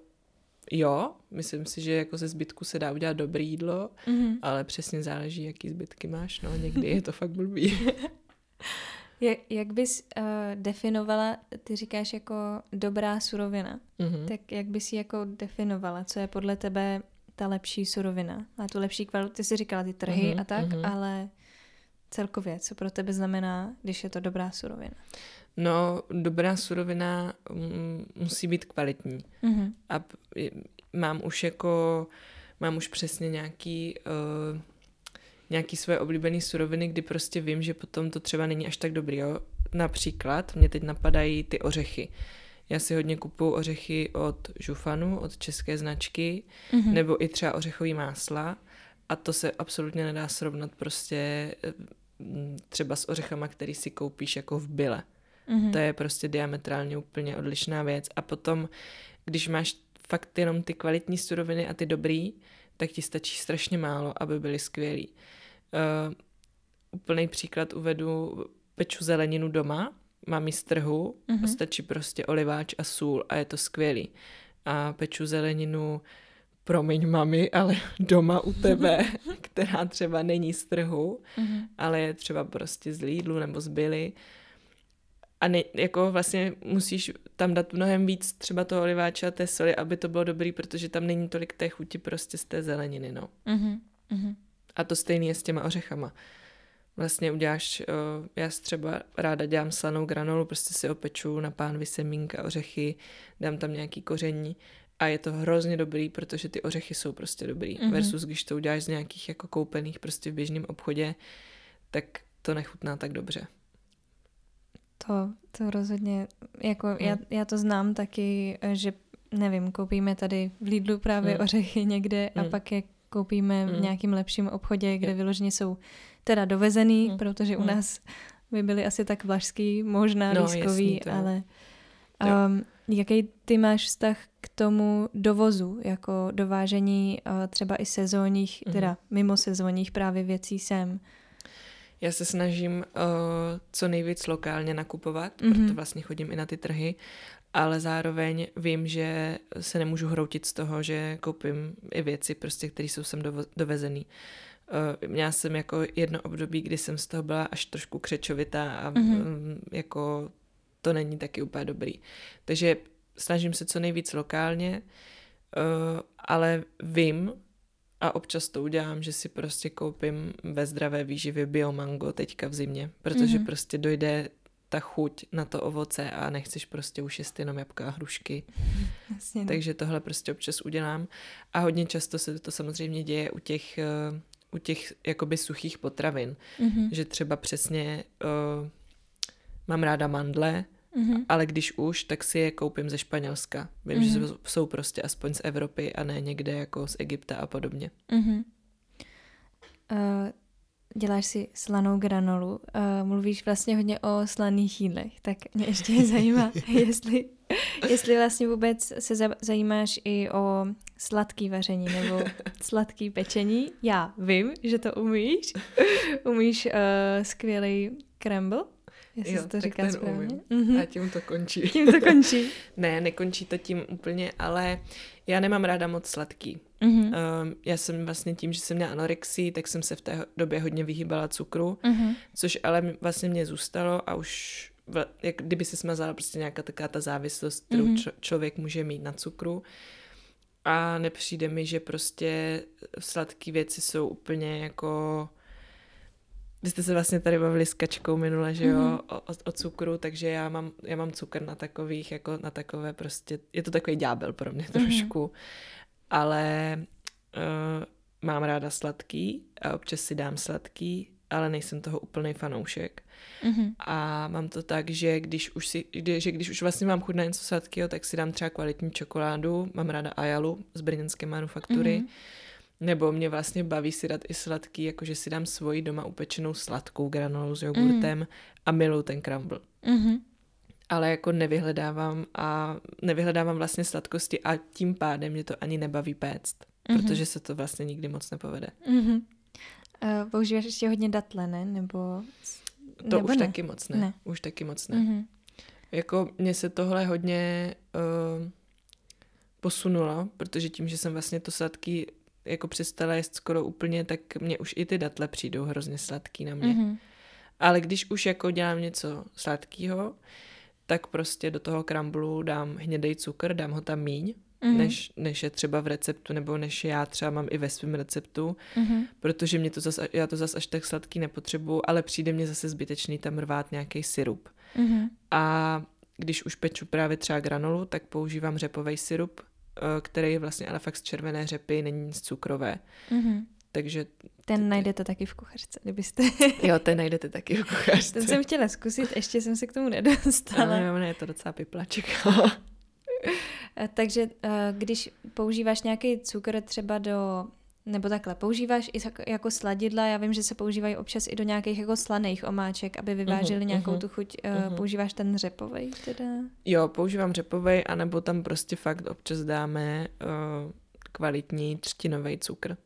jo, myslím si, že jako ze zbytku se dá udělat dobrý jídlo, mm-hmm. ale přesně záleží, jaký zbytky máš, no někdy je to fakt blbý. jak, jak bys uh, definovala, ty říkáš jako dobrá surovina, mm-hmm. tak jak bys ji jako definovala, co je podle tebe ta lepší surovina, a tu lepší kvalitu, ty jsi říkala ty trhy mm-hmm, a tak, mm-hmm. ale celkově, co pro tebe znamená, když je to dobrá surovina? No, dobrá surovina musí být kvalitní. Mm-hmm. A mám už jako, mám už přesně nějaký, uh, nějaký své oblíbené suroviny, kdy prostě vím, že potom to třeba není až tak dobrý. Jo? Například mě teď napadají ty ořechy. Já si hodně kupuju ořechy od Žufanu, od české značky, mm-hmm. nebo i třeba ořechový másla a to se absolutně nedá srovnat prostě eh, třeba s ořechama, který si koupíš jako v byle. Mm-hmm. To je prostě diametrálně úplně odlišná věc. A potom, když máš fakt jenom ty kvalitní suroviny a ty dobrý, tak ti stačí strašně málo, aby byly skvělý. Uh, úplný příklad uvedu, peču zeleninu doma, mám ji z trhu, mm-hmm. stačí prostě oliváč a sůl a je to skvělý. A peču zeleninu promiň mami, ale doma u tebe, která třeba není z trhu, mm-hmm. ale je třeba prostě z Lidlu nebo z Billy. A ne, jako vlastně musíš tam dát mnohem víc třeba toho oliváče a té soli, aby to bylo dobrý, protože tam není tolik té chuti prostě z té zeleniny, no. Mm-hmm. A to stejné je s těma ořechama. Vlastně uděláš, uh, já třeba ráda dělám slanou granolu, prostě si opeču na pánvi semínka, ořechy, dám tam nějaký koření a je to hrozně dobrý, protože ty ořechy jsou prostě dobrý. Mm-hmm. Versus když to uděláš z nějakých jako koupených prostě v běžném obchodě, tak to nechutná tak dobře. To, to rozhodně, jako mm. já, já to znám taky, že nevím, koupíme tady v Lidlu právě mm. ořechy někde mm. a pak je koupíme mm. v nějakém lepším obchodě, kde vyloženě jsou teda dovezený, mm. protože u nás by byly asi tak vlašský, možná no, lískový, jasný, ale um, jaký ty máš vztah k tomu dovozu, jako dovážení uh, třeba i sezónních, mm. teda mimo sezónních právě věcí sem? Já se snažím uh, co nejvíc lokálně nakupovat, mm-hmm. proto vlastně chodím i na ty trhy, ale zároveň vím, že se nemůžu hroutit z toho, že koupím i věci, prostě, které jsou sem dovo- dovezený. Uh, měla jsem jako jedno období, kdy jsem z toho byla až trošku křečovitá a mm-hmm. um, jako to není taky úplně dobrý. Takže snažím se co nejvíc lokálně, uh, ale vím, a občas to udělám, že si prostě koupím ve zdravé výživě biomango teďka v zimě, protože mm-hmm. prostě dojde ta chuť na to ovoce a nechceš prostě už jíst jenom jabka a hrušky. Jasně, no. Takže tohle prostě občas udělám. A hodně často se to samozřejmě děje u těch, uh, u těch jakoby suchých potravin. Mm-hmm. Že třeba přesně uh, mám ráda mandle, Mm-hmm. Ale když už, tak si je koupím ze Španělska. Vím, mm-hmm. že mhm. jsou prostě aspoň z Evropy a ne někde jako z Egypta a podobně. Mm-hmm. Uh, děláš si slanou granolu, uh, mluvíš vlastně hodně o slaných jídlech, tak mě ještě zajímá, jestli, jestli vlastně vůbec se zajímáš i o sladký vaření nebo sladký pečení. Já vím, že to umíš. umíš uh, skvělý crumble. Jestli jo, to říká správně. Mm-hmm. A tím to končí. Tím to končí. ne, nekončí to tím úplně, ale já nemám ráda moc sladký. Mm-hmm. Um, já jsem vlastně tím, že jsem měla anorexii, tak jsem se v té době hodně vyhýbala cukru, mm-hmm. což ale vlastně mě zůstalo a už jak kdyby se smazala prostě nějaká taková ta závislost, kterou mm-hmm. člověk může mít na cukru. A nepřijde mi, že prostě sladké věci jsou úplně jako vy jste se vlastně tady bavili s Kačkou minule, že jo, mm-hmm. o, o, cukru, takže já mám, já mám cukr na takových, jako na takové prostě, je to takový ďábel pro mě mhm. trošku, mm-hmm. ale uh, mám ráda sladký a občas si dám sladký, ale nejsem toho úplný fanoušek. Mm-hmm. A mám to tak, že když už si, že když už vlastně mám chuť na něco sladkého, tak si dám třeba kvalitní čokoládu, mám ráda Ajalu z brněnské manufaktury, mm-hmm nebo mě vlastně baví si dát i sladký, jakože si dám svoji doma upečenou sladkou granolu s jogurtem mm. a miluju ten crumble. Mm-hmm. Ale jako nevyhledávám a nevyhledávám vlastně sladkosti a tím pádem mě to ani nebaví péct, mm-hmm. protože se to vlastně nikdy moc nepovede. Mm-hmm. Uh, používáš ještě hodně datle, ne? Nebo... To Nebo už ne? taky moc ne. ne. Už taky moc ne. Mm-hmm. Jako mně se tohle hodně uh, posunulo, protože tím, že jsem vlastně to sladký jako přestala jíst skoro úplně, tak mě už i ty datle přijdou hrozně sladký na mě. Mm-hmm. Ale když už jako dělám něco sladkého, tak prostě do toho kramblu dám hnědej cukr, dám ho tam míň, mm-hmm. než, než je třeba v receptu, nebo než já třeba mám i ve svém receptu, mm-hmm. protože mě to zas, já to zase až tak sladký nepotřebuju, ale přijde mě zase zbytečný tam rvát nějaký syrup. Mm-hmm. A když už peču právě třeba granolu, tak používám řepový syrup, který je vlastně ale fakt z červené řepy, není z cukrové. Mm-hmm. Takže... Ten ty, najdete taky v kuchařce, kdybyste... jo, ten najdete taky v kuchařce. Ten jsem chtěla zkusit, ještě jsem se k tomu nedostala. No, jo, je to docela piplaček. Eh, takže eh, když používáš nějaký cukr třeba do nebo takhle, používáš i jako sladidla, já vím, že se používají občas i do nějakých jako slaných omáček, aby vyvážili uh-huh, nějakou uh-huh, tu chuť. Uh-huh. Používáš ten řepovej teda? Jo, používám řepovej, anebo tam prostě fakt občas dáme uh, kvalitní třtinový cukr.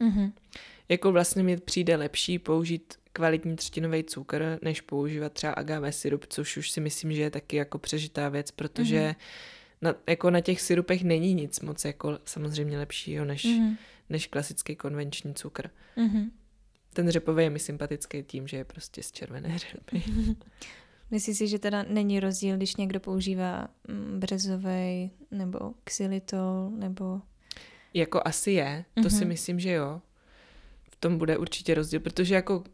Uh-huh. Jako vlastně mi přijde lepší použít kvalitní třtinový cukr, než používat třeba agave syrup, což už si myslím, že je taky jako přežitá věc, protože uh-huh na, jako na těch syrupech není nic moc jako samozřejmě lepšího než, mm-hmm. Než klasický konvenční cukr. Mm-hmm. Ten řepový je mi sympatický tím, že je prostě z červené řepy. Myslíš si, že teda není rozdíl, když někdo používá mm, březový nebo xylitol nebo... Jako asi je, to mm-hmm. si mhm. myslím, že jo. V tom bude určitě rozdíl, protože jako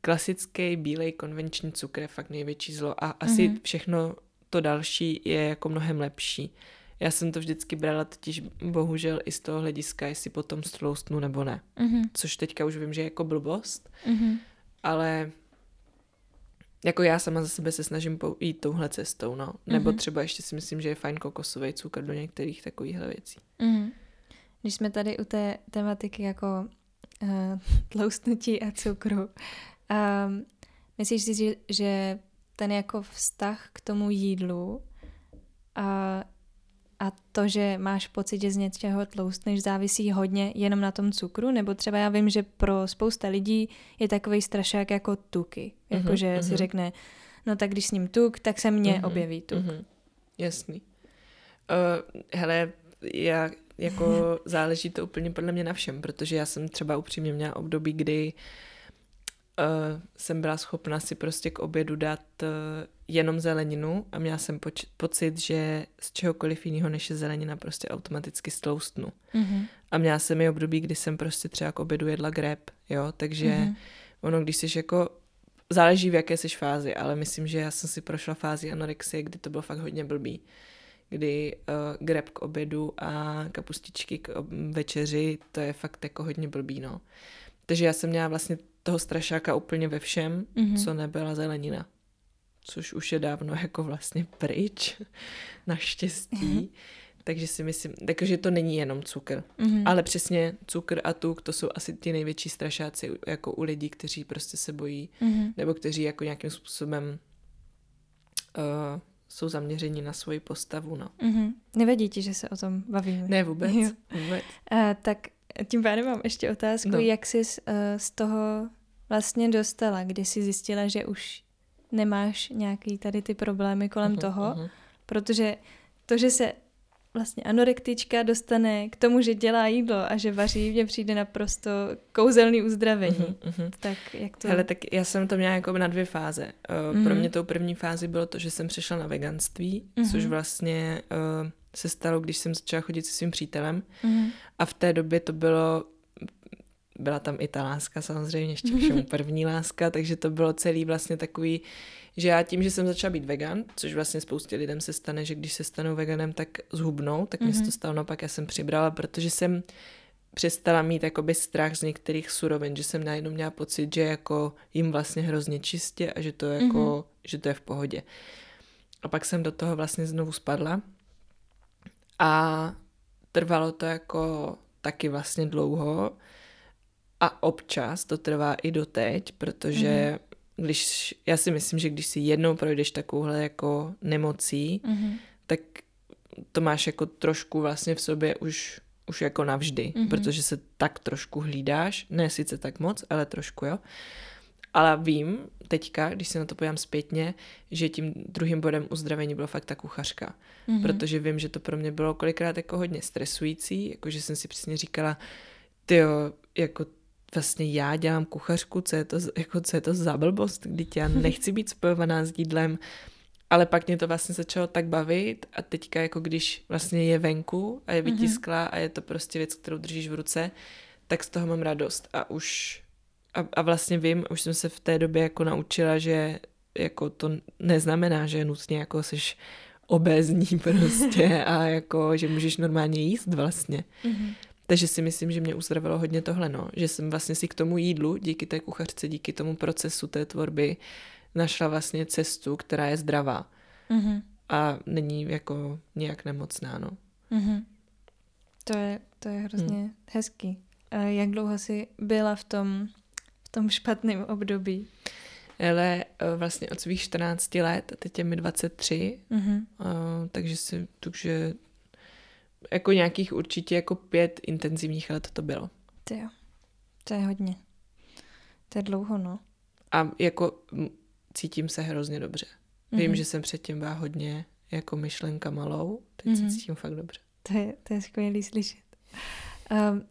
klasický bílej konvenční cukr je fakt největší zlo a asi mm-hmm. všechno to další je jako mnohem lepší. Já jsem to vždycky brala totiž bohužel i z toho hlediska, jestli potom stloustnu nebo ne. Mm-hmm. Což teďka už vím, že je jako blbost, mm-hmm. ale jako já sama za sebe se snažím jít touhle cestou, no. Nebo mm-hmm. třeba ještě si myslím, že je fajn kokosový cukr do některých takovýchhle věcí. Mm-hmm. Když jsme tady u té tematiky jako uh, tloustnutí a cukru, um, myslíš si, že, že ten jako vztah k tomu jídlu a, a to, že máš pocit, že z něčeho tloustneš, závisí hodně jenom na tom cukru, nebo třeba já vím, že pro spousta lidí je takový strašák jako tuky, jakože mm-hmm. si mhm. řekne, no tak když s ním tuk, tak se mně mm-hmm. objeví tuk. Mm-hmm. Jasný. Uh, hele, já jako záleží to úplně podle mě na všem, protože já jsem třeba upřímně měla období, kdy uh, uh, jsem byla schopna si prostě k obědu dát uh, jenom zeleninu a měla jsem poč- pocit, že z čehokoliv jiného než je zelenina prostě automaticky stloustnu. Mm-hmm. A měla jsem i období, kdy jsem prostě třeba k obědu jedla greb, jo, takže mm-hmm. ono, když jsi jako záleží v jaké jsi fázi, ale myslím, že já jsem si prošla fázi anorexie, kdy to bylo fakt hodně blbý kdy uh, greb k obědu a kapustičky k večeři, to je fakt jako hodně blbý, no. Takže já jsem měla vlastně toho strašáka úplně ve všem, mm-hmm. co nebyla zelenina. Což už je dávno jako vlastně pryč, naštěstí. Mm-hmm. Takže si myslím, takže to není jenom cukr. Mm-hmm. Ale přesně cukr a tuk, to jsou asi ty největší strašáci jako u lidí, kteří prostě se bojí, mm-hmm. nebo kteří jako nějakým způsobem uh, jsou zaměření na svoji postavu. No. Mm-hmm. Nevedí ti, že se o tom bavíme? Ne, vůbec. vůbec. Uh, tak tím pádem mám ještě otázku, no. jak jsi z, uh, z toho vlastně dostala, kdy jsi zjistila, že už nemáš nějaký tady ty problémy kolem uh-huh, toho, uh-huh. protože to, že se vlastně anorektička dostane k tomu, že dělá jídlo a že vaří, mně přijde naprosto kouzelný uzdravení. Uh-huh, uh-huh. Tak jak to... Hele, tak já jsem to měla jako na dvě fáze. Uh, uh-huh. Pro mě tou první fázi bylo to, že jsem přešla na veganství, uh-huh. což vlastně uh, se stalo, když jsem začala chodit se svým přítelem. Uh-huh. A v té době to bylo byla tam i ta láska samozřejmě, ještě všemu první láska, takže to bylo celý vlastně takový, že já tím, že jsem začala být vegan, což vlastně spoustě lidem se stane, že když se stanou veganem, tak zhubnou, tak mm-hmm. mi se to mhm. stalo naopak, já jsem přibrala, protože jsem přestala mít jakoby strach z některých surovin, že jsem najednou měla pocit, že jako jim vlastně hrozně čistě a že to, jako, mm-hmm. že to je v pohodě. A pak jsem do toho vlastně znovu spadla a trvalo to jako taky vlastně dlouho, a občas to trvá i doteď, protože mm-hmm. když, já si myslím, že když si jednou projdeš takovouhle jako nemocí, mm-hmm. tak to máš jako trošku vlastně v sobě už, už jako navždy, mm-hmm. protože se tak trošku hlídáš, ne sice tak moc, ale trošku, jo. Ale vím teďka, když se na to pojám zpětně, že tím druhým bodem uzdravení bylo fakt ta kuchařka. Mm-hmm. Protože vím, že to pro mě bylo kolikrát jako hodně stresující, jakože jsem si přesně říkala, ty jako vlastně já dělám kuchařku, co je to, jako, co je to za blbost, když já nechci být spojovaná s jídlem, ale pak mě to vlastně začalo tak bavit a teďka jako když vlastně je venku a je mhm. vytisklá a je to prostě věc, kterou držíš v ruce, tak z toho mám radost a už a, a vlastně vím, už jsem se v té době jako naučila, že jako to neznamená, že nutně jako seš obézní prostě a jako, že můžeš normálně jíst vlastně. Mm-hmm. Takže si myslím, že mě uzdravilo hodně tohle, no. Že jsem vlastně si k tomu jídlu, díky té kuchařce, díky tomu procesu té tvorby, našla vlastně cestu, která je zdravá. Mm-hmm. A není jako nějak nemocná, no. Mm-hmm. To je, to je hrozně mm. hezký. A jak dlouho jsi byla v tom, tom špatném období? Ale eh, vlastně od svých 14 let, a teď je mi 23, mm-hmm. uh, takže, si, takže jako nějakých určitě jako pět intenzivních let to bylo. Ty jo, to je hodně. To je dlouho, no. A jako cítím se hrozně dobře. Mm-hmm. Vím, mhm. že jsem předtím byla hodně jako myšlenka malou. Teď mm-hmm. se mhm. cítím fakt dobře. To je, to je skvělý slyšet. Um,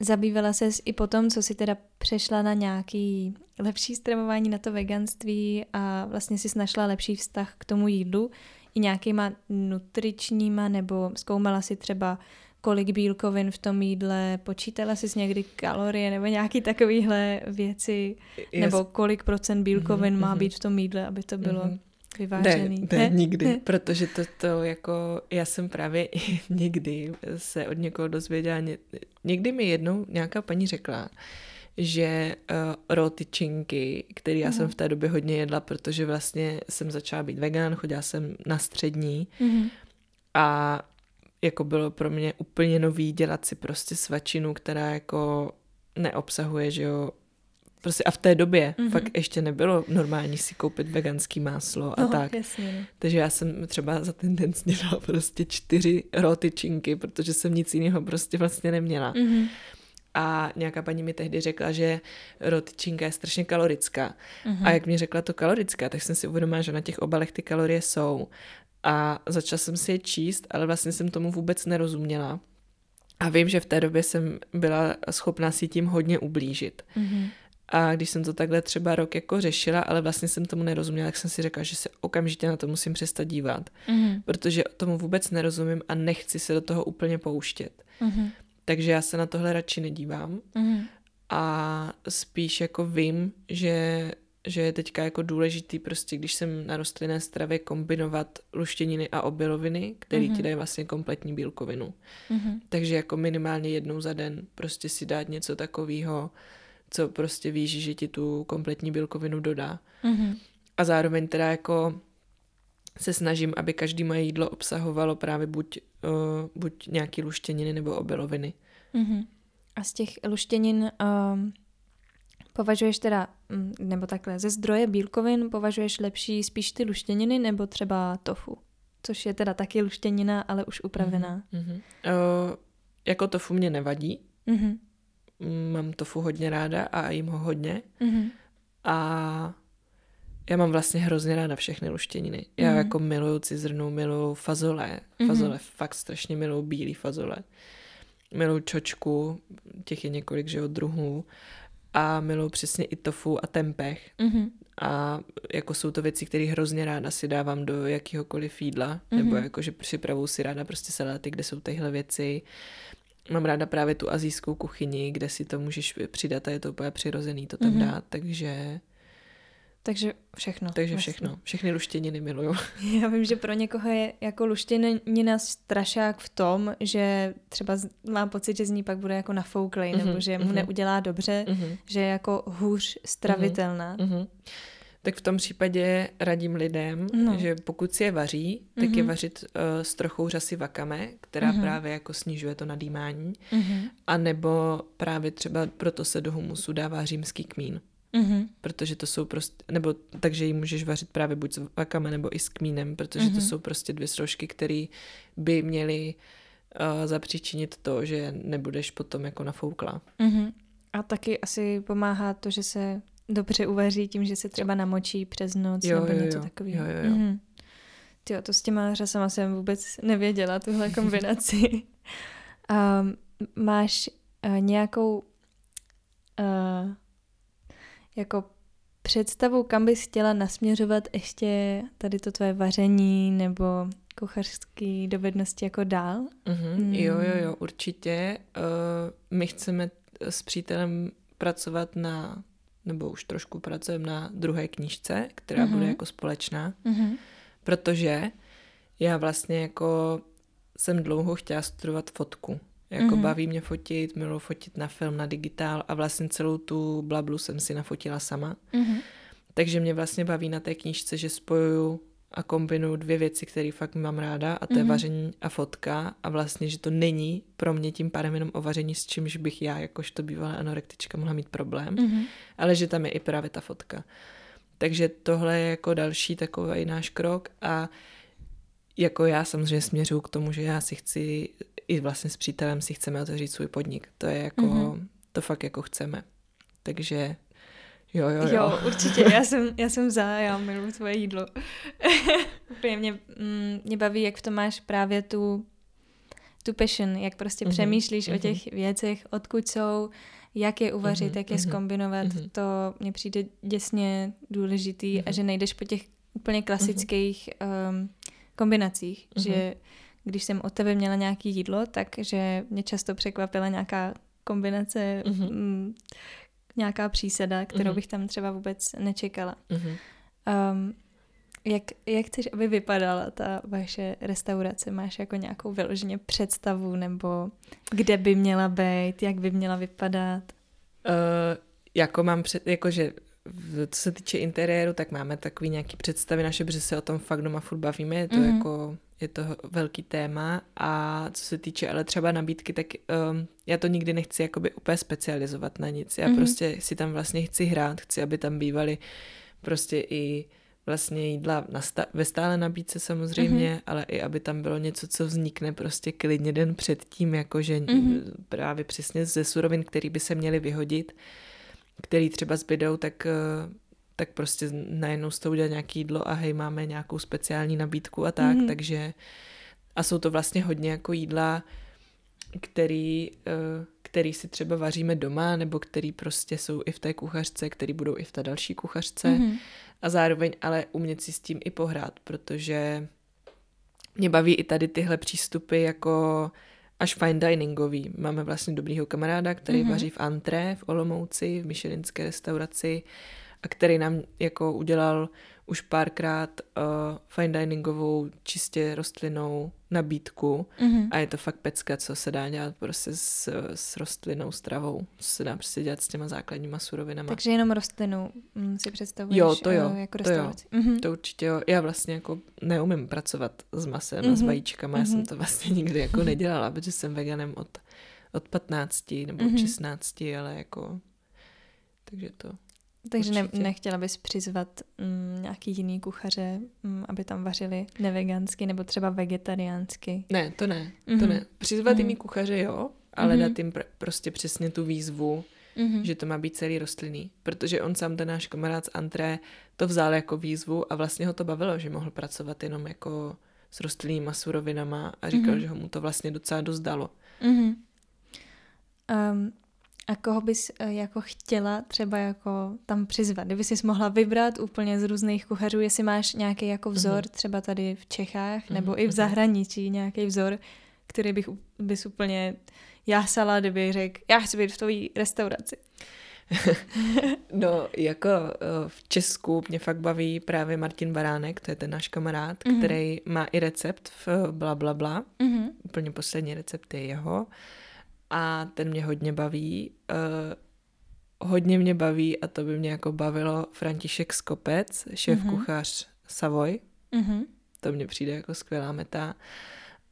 zabývala ses i potom, co si teda přešla na nějaký lepší stravování, na to veganství a vlastně si našla lepší vztah k tomu jídlu i nějakýma nutričníma nebo zkoumala si třeba kolik bílkovin v tom jídle, počítala jsi někdy kalorie nebo nějaký takovýhle věci, yes. nebo kolik procent bílkovin mm-hmm. má mhm. být v tom jídle, aby to bylo mm-hmm. Vyvážený. Ne, ne, nikdy, ne? protože to, to jako, já jsem právě někdy se od někoho dozvěděla, ně, někdy mi jednou nějaká paní řekla, že uh, rotyčinky, které já mm. jsem mhm. v té době hodně jedla, protože vlastně jsem začala být vegan, chodila jsem na střední mm. a jako bylo pro mě úplně nový dělat si prostě svačinu, která jako neobsahuje, že jo, prostě a v té době mm-hmm. fakt ještě nebylo normální si koupit veganský máslo a no, tak. Jasně. No. Takže já jsem třeba za ten den snědala prostě čtyři rotyčinky, protože jsem nic jiného prostě vlastně neměla. Mm-hmm. A nějaká paní mi tehdy řekla, že rotyčinka je strašně kalorická. Mm-hmm. A jak mi řekla to kalorická, tak jsem si uvědomila, že na těch obalech ty kalorie jsou a začala jsem si je číst, ale vlastně jsem tomu vůbec nerozuměla. A vím, že v té době jsem byla schopná si tím hodně ublížit. Mm-hmm. A když jsem to takhle třeba rok jako řešila, ale vlastně jsem tomu nerozuměla, tak jsem si řekla, že se okamžitě na to musím přestat dívat, mm-hmm. protože tomu vůbec nerozumím a nechci se do toho úplně pouštět. Mm-hmm. Takže já se na tohle radši nedívám mm-hmm. a spíš jako vím, že že je teďka jako důležitý prostě, když jsem na rostlinné stravě, kombinovat luštěniny a obiloviny, které mm-hmm. ti dají vlastně kompletní bílkovinu. Mm-hmm. Takže jako minimálně jednou za den prostě si dát něco takového, co prostě víš, že ti tu kompletní bílkovinu dodá. Mm-hmm. A zároveň teda jako se snažím, aby každý moje jídlo obsahovalo právě buď, uh, buď nějaký luštěniny nebo obiloviny. Mm-hmm. A z těch luštěnin um, Považuješ teda, mm, nebo takhle, ze zdroje bílkovin považuješ lepší spíš ty luštěniny nebo třeba tofu? Což je teda taky luštěnina, ale už upravená. Mm-hmm. O, jako tofu mě nevadí. Mm-hmm. Mám tofu hodně ráda a jím ho hodně. Mm-hmm. A já mám vlastně hrozně ráda všechny luštěniny. Já mm-hmm. jako miluju cizrnu, miluju fazole. Mm-hmm. Fazole fakt strašně miluju bílý fazole. Miluju čočku, těch je několik, že jo, druhů a miluji přesně i tofu a tempeh. Mm-hmm. A jako jsou to věci, které hrozně ráda si dávám do jakýhokoliv jídla, mm-hmm. nebo jako, že připravuju si ráda prostě saláty, kde jsou tyhle věci. Mám ráda právě tu azijskou kuchyni, kde si to můžeš přidat a je to úplně přirozený to tam mm-hmm. dát, takže takže všechno. Takže vlastně. všechno. Všechny luštěniny miluju. Já vím, že pro někoho je jako luštěnina strašák v tom, že třeba má pocit, že z ní pak bude jako nafouklej, mm-hmm, nebo že mu mm-hmm. neudělá dobře, mm-hmm. že je jako hůř stravitelná. Mm-hmm. Tak v tom případě radím lidem, no. že pokud si je vaří, tak mm-hmm. je vařit uh, s trochou řasy vakame, která mm-hmm. právě jako snižuje to nadýmání, mm-hmm. a nebo právě třeba proto se do humusu dává římský kmín. Mm-hmm. Protože to jsou prostě, nebo takže ji můžeš vařit právě buď s vakame nebo i s kmínem, protože mm-hmm. to jsou prostě dvě složky, které by měly uh, zapříčinit to, že nebudeš potom jako nafoukla. Mm-hmm. A taky asi pomáhá to, že se dobře uvaří tím, že se třeba namočí přes noc jo, nebo jo, něco takového. Jo, jo, jo. Mm-hmm. Tyjo, to s těma řasama jsem vůbec nevěděla, tuhle kombinaci. um, máš uh, nějakou uh, jako představu, kam bys chtěla nasměřovat ještě tady to tvoje vaření nebo kuchařské dovednosti jako dál? Mm-hmm. Mm. Jo, jo, jo, určitě. Uh, my chceme s přítelem pracovat na, nebo už trošku pracujeme na druhé knížce, která mm-hmm. bude jako společná, mm-hmm. protože já vlastně jako jsem dlouho chtěla studovat fotku. Jako mm-hmm. baví mě fotit, miluji fotit na film, na digitál a vlastně celou tu blablu jsem si nafotila sama. Mm-hmm. Takže mě vlastně baví na té knížce, že spojuju a kombinuju dvě věci, které fakt mám ráda a to je mm-hmm. vaření a fotka a vlastně, že to není pro mě tím pádem jenom o vaření, s čímž bych já jakožto bývalá anorektička mohla mít problém, mm-hmm. ale že tam je i právě ta fotka. Takže tohle je jako další takový náš krok a jako já samozřejmě směřuju k tomu, že já si chci i vlastně s přítelem si chceme otevřít svůj podnik. To je jako, mm-hmm. to fakt jako chceme. Takže Jo, jo, jo. Jo, určitě. Já jsem, já jsem za, já miluji tvoje jídlo. Úplně mě, mm, mě baví, jak v tom máš právě tu, tu passion, jak prostě mm-hmm. přemýšlíš mm-hmm. o mhm. těch věcech, odkud jsou, jak je uvařit, mm-hmm. jak je skombinovat. Mhm, mm-hmm. To mně přijde děsně důležitý mm-hmm. a že nejdeš po těch úplně klasických mm-hmm. um, kombinacích, mm-hmm. že když jsem od tebe měla nějaký jídlo, takže mě často překvapila nějaká kombinace, mm-hmm. Nějaká přísada, kterou mm-hmm. bych tam třeba vůbec nečekala. Mm-hmm. Um, jak, jak chceš, aby vypadala ta vaše restaurace? Máš jako nějakou vyloženě představu nebo kde by měla být, jak by měla vypadat? Uh, jako mám před, jakože co se týče interiéru, tak máme takový nějaký představy naše, protože se o tom fakt doma furt bavíme, je to mm-hmm. jako, je to velký téma a co se týče ale třeba nabídky, tak um, já to nikdy nechci jakoby úplně specializovat na nic, já mm-hmm. prostě si tam vlastně chci hrát, chci, aby tam bývaly prostě i vlastně jídla na sta- ve stále nabídce samozřejmě, mm-hmm. ale i aby tam bylo něco, co vznikne prostě klidně den předtím, jakože mm-hmm. právě přesně ze surovin, který by se měly vyhodit, který třeba zbydou, tak, eh, tak prostě najednou z toho udělat nějaký jídlo a hej, máme nějakou speciální nabídku a tak, mm-hmm. takže a jsou to vlastně hodně jako jídla, který, eh, který si třeba vaříme doma, nebo který prostě jsou i v té kuchařce, který budou i v té další kuchařce mm-hmm. a zároveň ale umět si s tím i pohrát, protože mě baví i tady tyhle přístupy jako až fine diningový. Máme vlastně dobrýho kamaráda, který mm-hmm. vaří v Antré v Olomouci, v Michelinské restauraci a který nám jako udělal už párkrát uh, fine diningovou čistě rostlinnou nabídku mm-hmm. a je to fakt pecka, co se dá dělat prostě s, s rostlinnou stravou, co se dá prostě dělat s těma základníma surovinama. Takže jenom rostlinu mm, si představuješ jo, to jo, uh, jako to jo, mm-hmm. to určitě jo. Já vlastně jako neumím pracovat s masem mm-hmm. a s mhm. vajíčkama, mm-hmm. já jsem mhm. to vlastně nikdy jako nedělala, protože jsem veganem od, od 15 nebo mm-hmm. od 16, ale jako takže to takže ne, nechtěla bys přizvat mm, nějaký jiný kuchaře, mm, aby tam vařili nevegansky nebo třeba vegetariánsky? Ne, to ne, mm-hmm. to mhm. ne. Přizvat mm-hmm. jiný kuchaře jo, ale mm-hmm. dát jim pr- prostě přesně tu výzvu, mm-hmm. že to má být celý rostlinný. Protože on sám, ten náš kamarád z Antré, to vzal jako výzvu a vlastně ho to bavilo, že mohl pracovat jenom jako s rostlinnýma surovinama a říkal, mm-hmm. že ho mu to vlastně docela dost dalo. Mm-hmm. Um, a koho bys eh, jako chtěla třeba jako tam přizvat? Kdyby jsi mohla vybrat úplně z různých kuchařů, jestli máš nějaký jako vzor mm-hmm. třeba tady v Čechách mm-hmm. nebo i v mhm. zahraničí nějaký vzor, který bych bys úplně jásala, kdyby řekl, já chci být v tvojí restauraci. no, jako eh, v Česku mě fakt baví právě Martin Baránek, to je ten náš kamarád, mm-hmm. který má i recept v bla bla bla. Mm-hmm. Úplně poslední recept je jeho a ten mě hodně baví. Uh, hodně mě baví a to by mě jako bavilo František Skopec, šéf mm-hmm. kuchař Savoy. Mm-hmm. To mě přijde jako skvělá meta.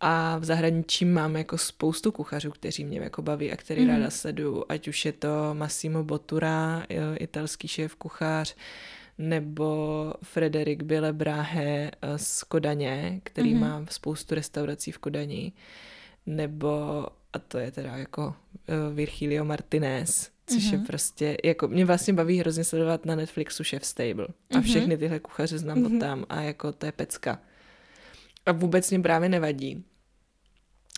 A v zahraničí mám jako spoustu kuchařů, kteří mě jako baví a který mm-hmm. ráda sleduju. Ať už je to Massimo Bottura, italský šéf kuchař, nebo Frederik Bile Brahe eh, z Kodaně, který mm-hmm. má spoustu restaurací v Kodani, nebo a to je teda jako uh, Virgilio Martinez, což mm-hmm. je mhm. prostě, jako mě vlastně baví hrozně sledovat na Netflixu Chef Stable a mhm. všechny tyhle kuchaře znám mm-hmm. od tam a jako to je pecka. A vůbec mě právě nevadí,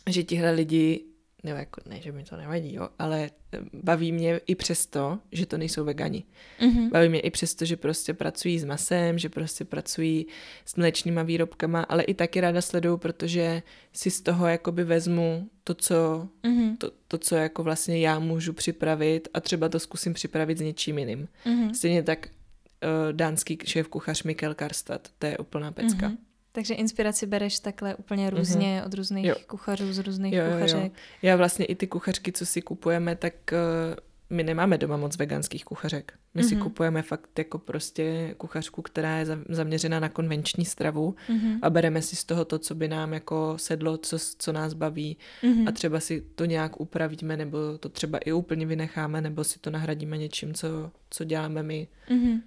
že tihle lidi nebo jako, ne, že mi to nevadí, jo, ale eh, baví mě i přesto, že to nejsou vegani. Mm-hmm. Baví mě i přesto, že prostě pracují s masem, že prostě pracují s mléčnýma výrobkama, ale i taky ráda sleduju, protože si z toho jakoby vezmu to, co, mm-hmm. to, to, co jako vlastně já můžu připravit a třeba to zkusím připravit s něčím jiným. Mm-hmm. Stejně tak uh, dánský šéf kuchař Mikkel Karstad, to je úplná pecka. Mm-hmm. Takže inspiraci bereš takhle úplně různě mm-hmm. od různých jo. kuchařů, z různých jo, kuchařek. Jo, jo. Já vlastně i ty kuchařky, co si kupujeme, tak uh, my nemáme doma moc veganských kuchařek. My mm-hmm. si mhm. kupujeme fakt jako prostě kuchařku, která je zaměřena na konvenční stravu mm-hmm. a bereme si z toho to, co by nám jako sedlo, co, co nás baví mm-hmm. a třeba si to nějak upravíme nebo to třeba i úplně vynecháme nebo si to nahradíme něčím, co, co děláme my. Mm-hmm.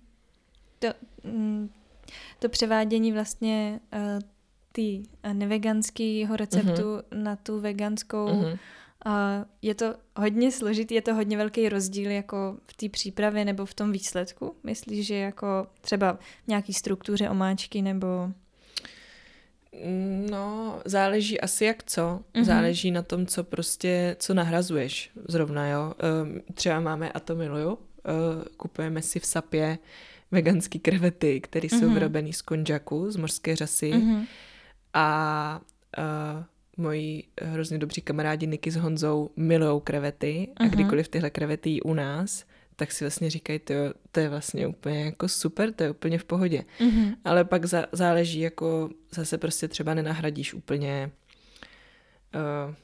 To, mm, to převádění vlastně uh, ty uh, neveganského receptu uh-huh. na tu veganskou uh-huh. A je to hodně složitý, je to hodně velký rozdíl jako v té přípravě nebo v tom výsledku? Myslíš, že jako třeba v nějaký struktuře omáčky nebo... No, záleží asi jak co. Mm-hmm. Záleží na tom, co prostě, co nahrazuješ zrovna, jo. Um, třeba máme, a to miluju, uh, kupujeme si v Sapě veganský krevety, které mm-hmm. jsou mhm. vyrobený z konžaku, z mořské řasy. Mm-hmm. A uh, moji hrozně dobří kamarádi Niky s Honzou milujou krevety mm-hmm. a mhm. kdykoliv tyhle krevety jí u nás, tak si vlastně říkají, to, to je vlastně úplně jako super, to je úplně v pohodě. Mm-hmm. Ale pak za, záleží jako zase prostě třeba nenahradíš úplně uh,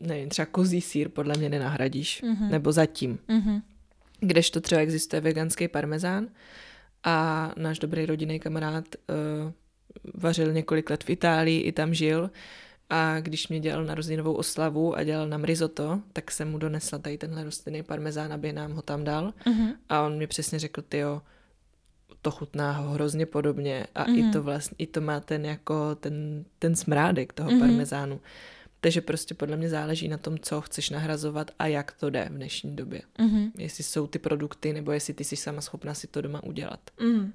nevím, třeba kozí sír podle mě nenahradíš, mm-hmm. nebo zatím. Mm-hmm. Kdežto třeba existuje veganský parmezán a náš dobrý rodinný kamarád uh, vařil několik let v Itálii, i tam žil a když mě dělal narozeninovou oslavu a dělal nám risotto, tak jsem mu donesla tady tenhle rostlinný parmezán, aby nám ho tam dal. Uh-huh. A on mi přesně řekl, ty jo, to chutná ho hrozně podobně a uh-huh. i mhm. to vlastně, i to má ten jako ten, ten smrádek toho uh-huh. parmezánu. Takže prostě podle mě záleží na tom, co chceš nahrazovat a jak to jde v dnešní době. Uh-huh. Jestli jsou ty produkty, nebo jestli ty jsi sama schopná si to doma udělat. Uh-huh.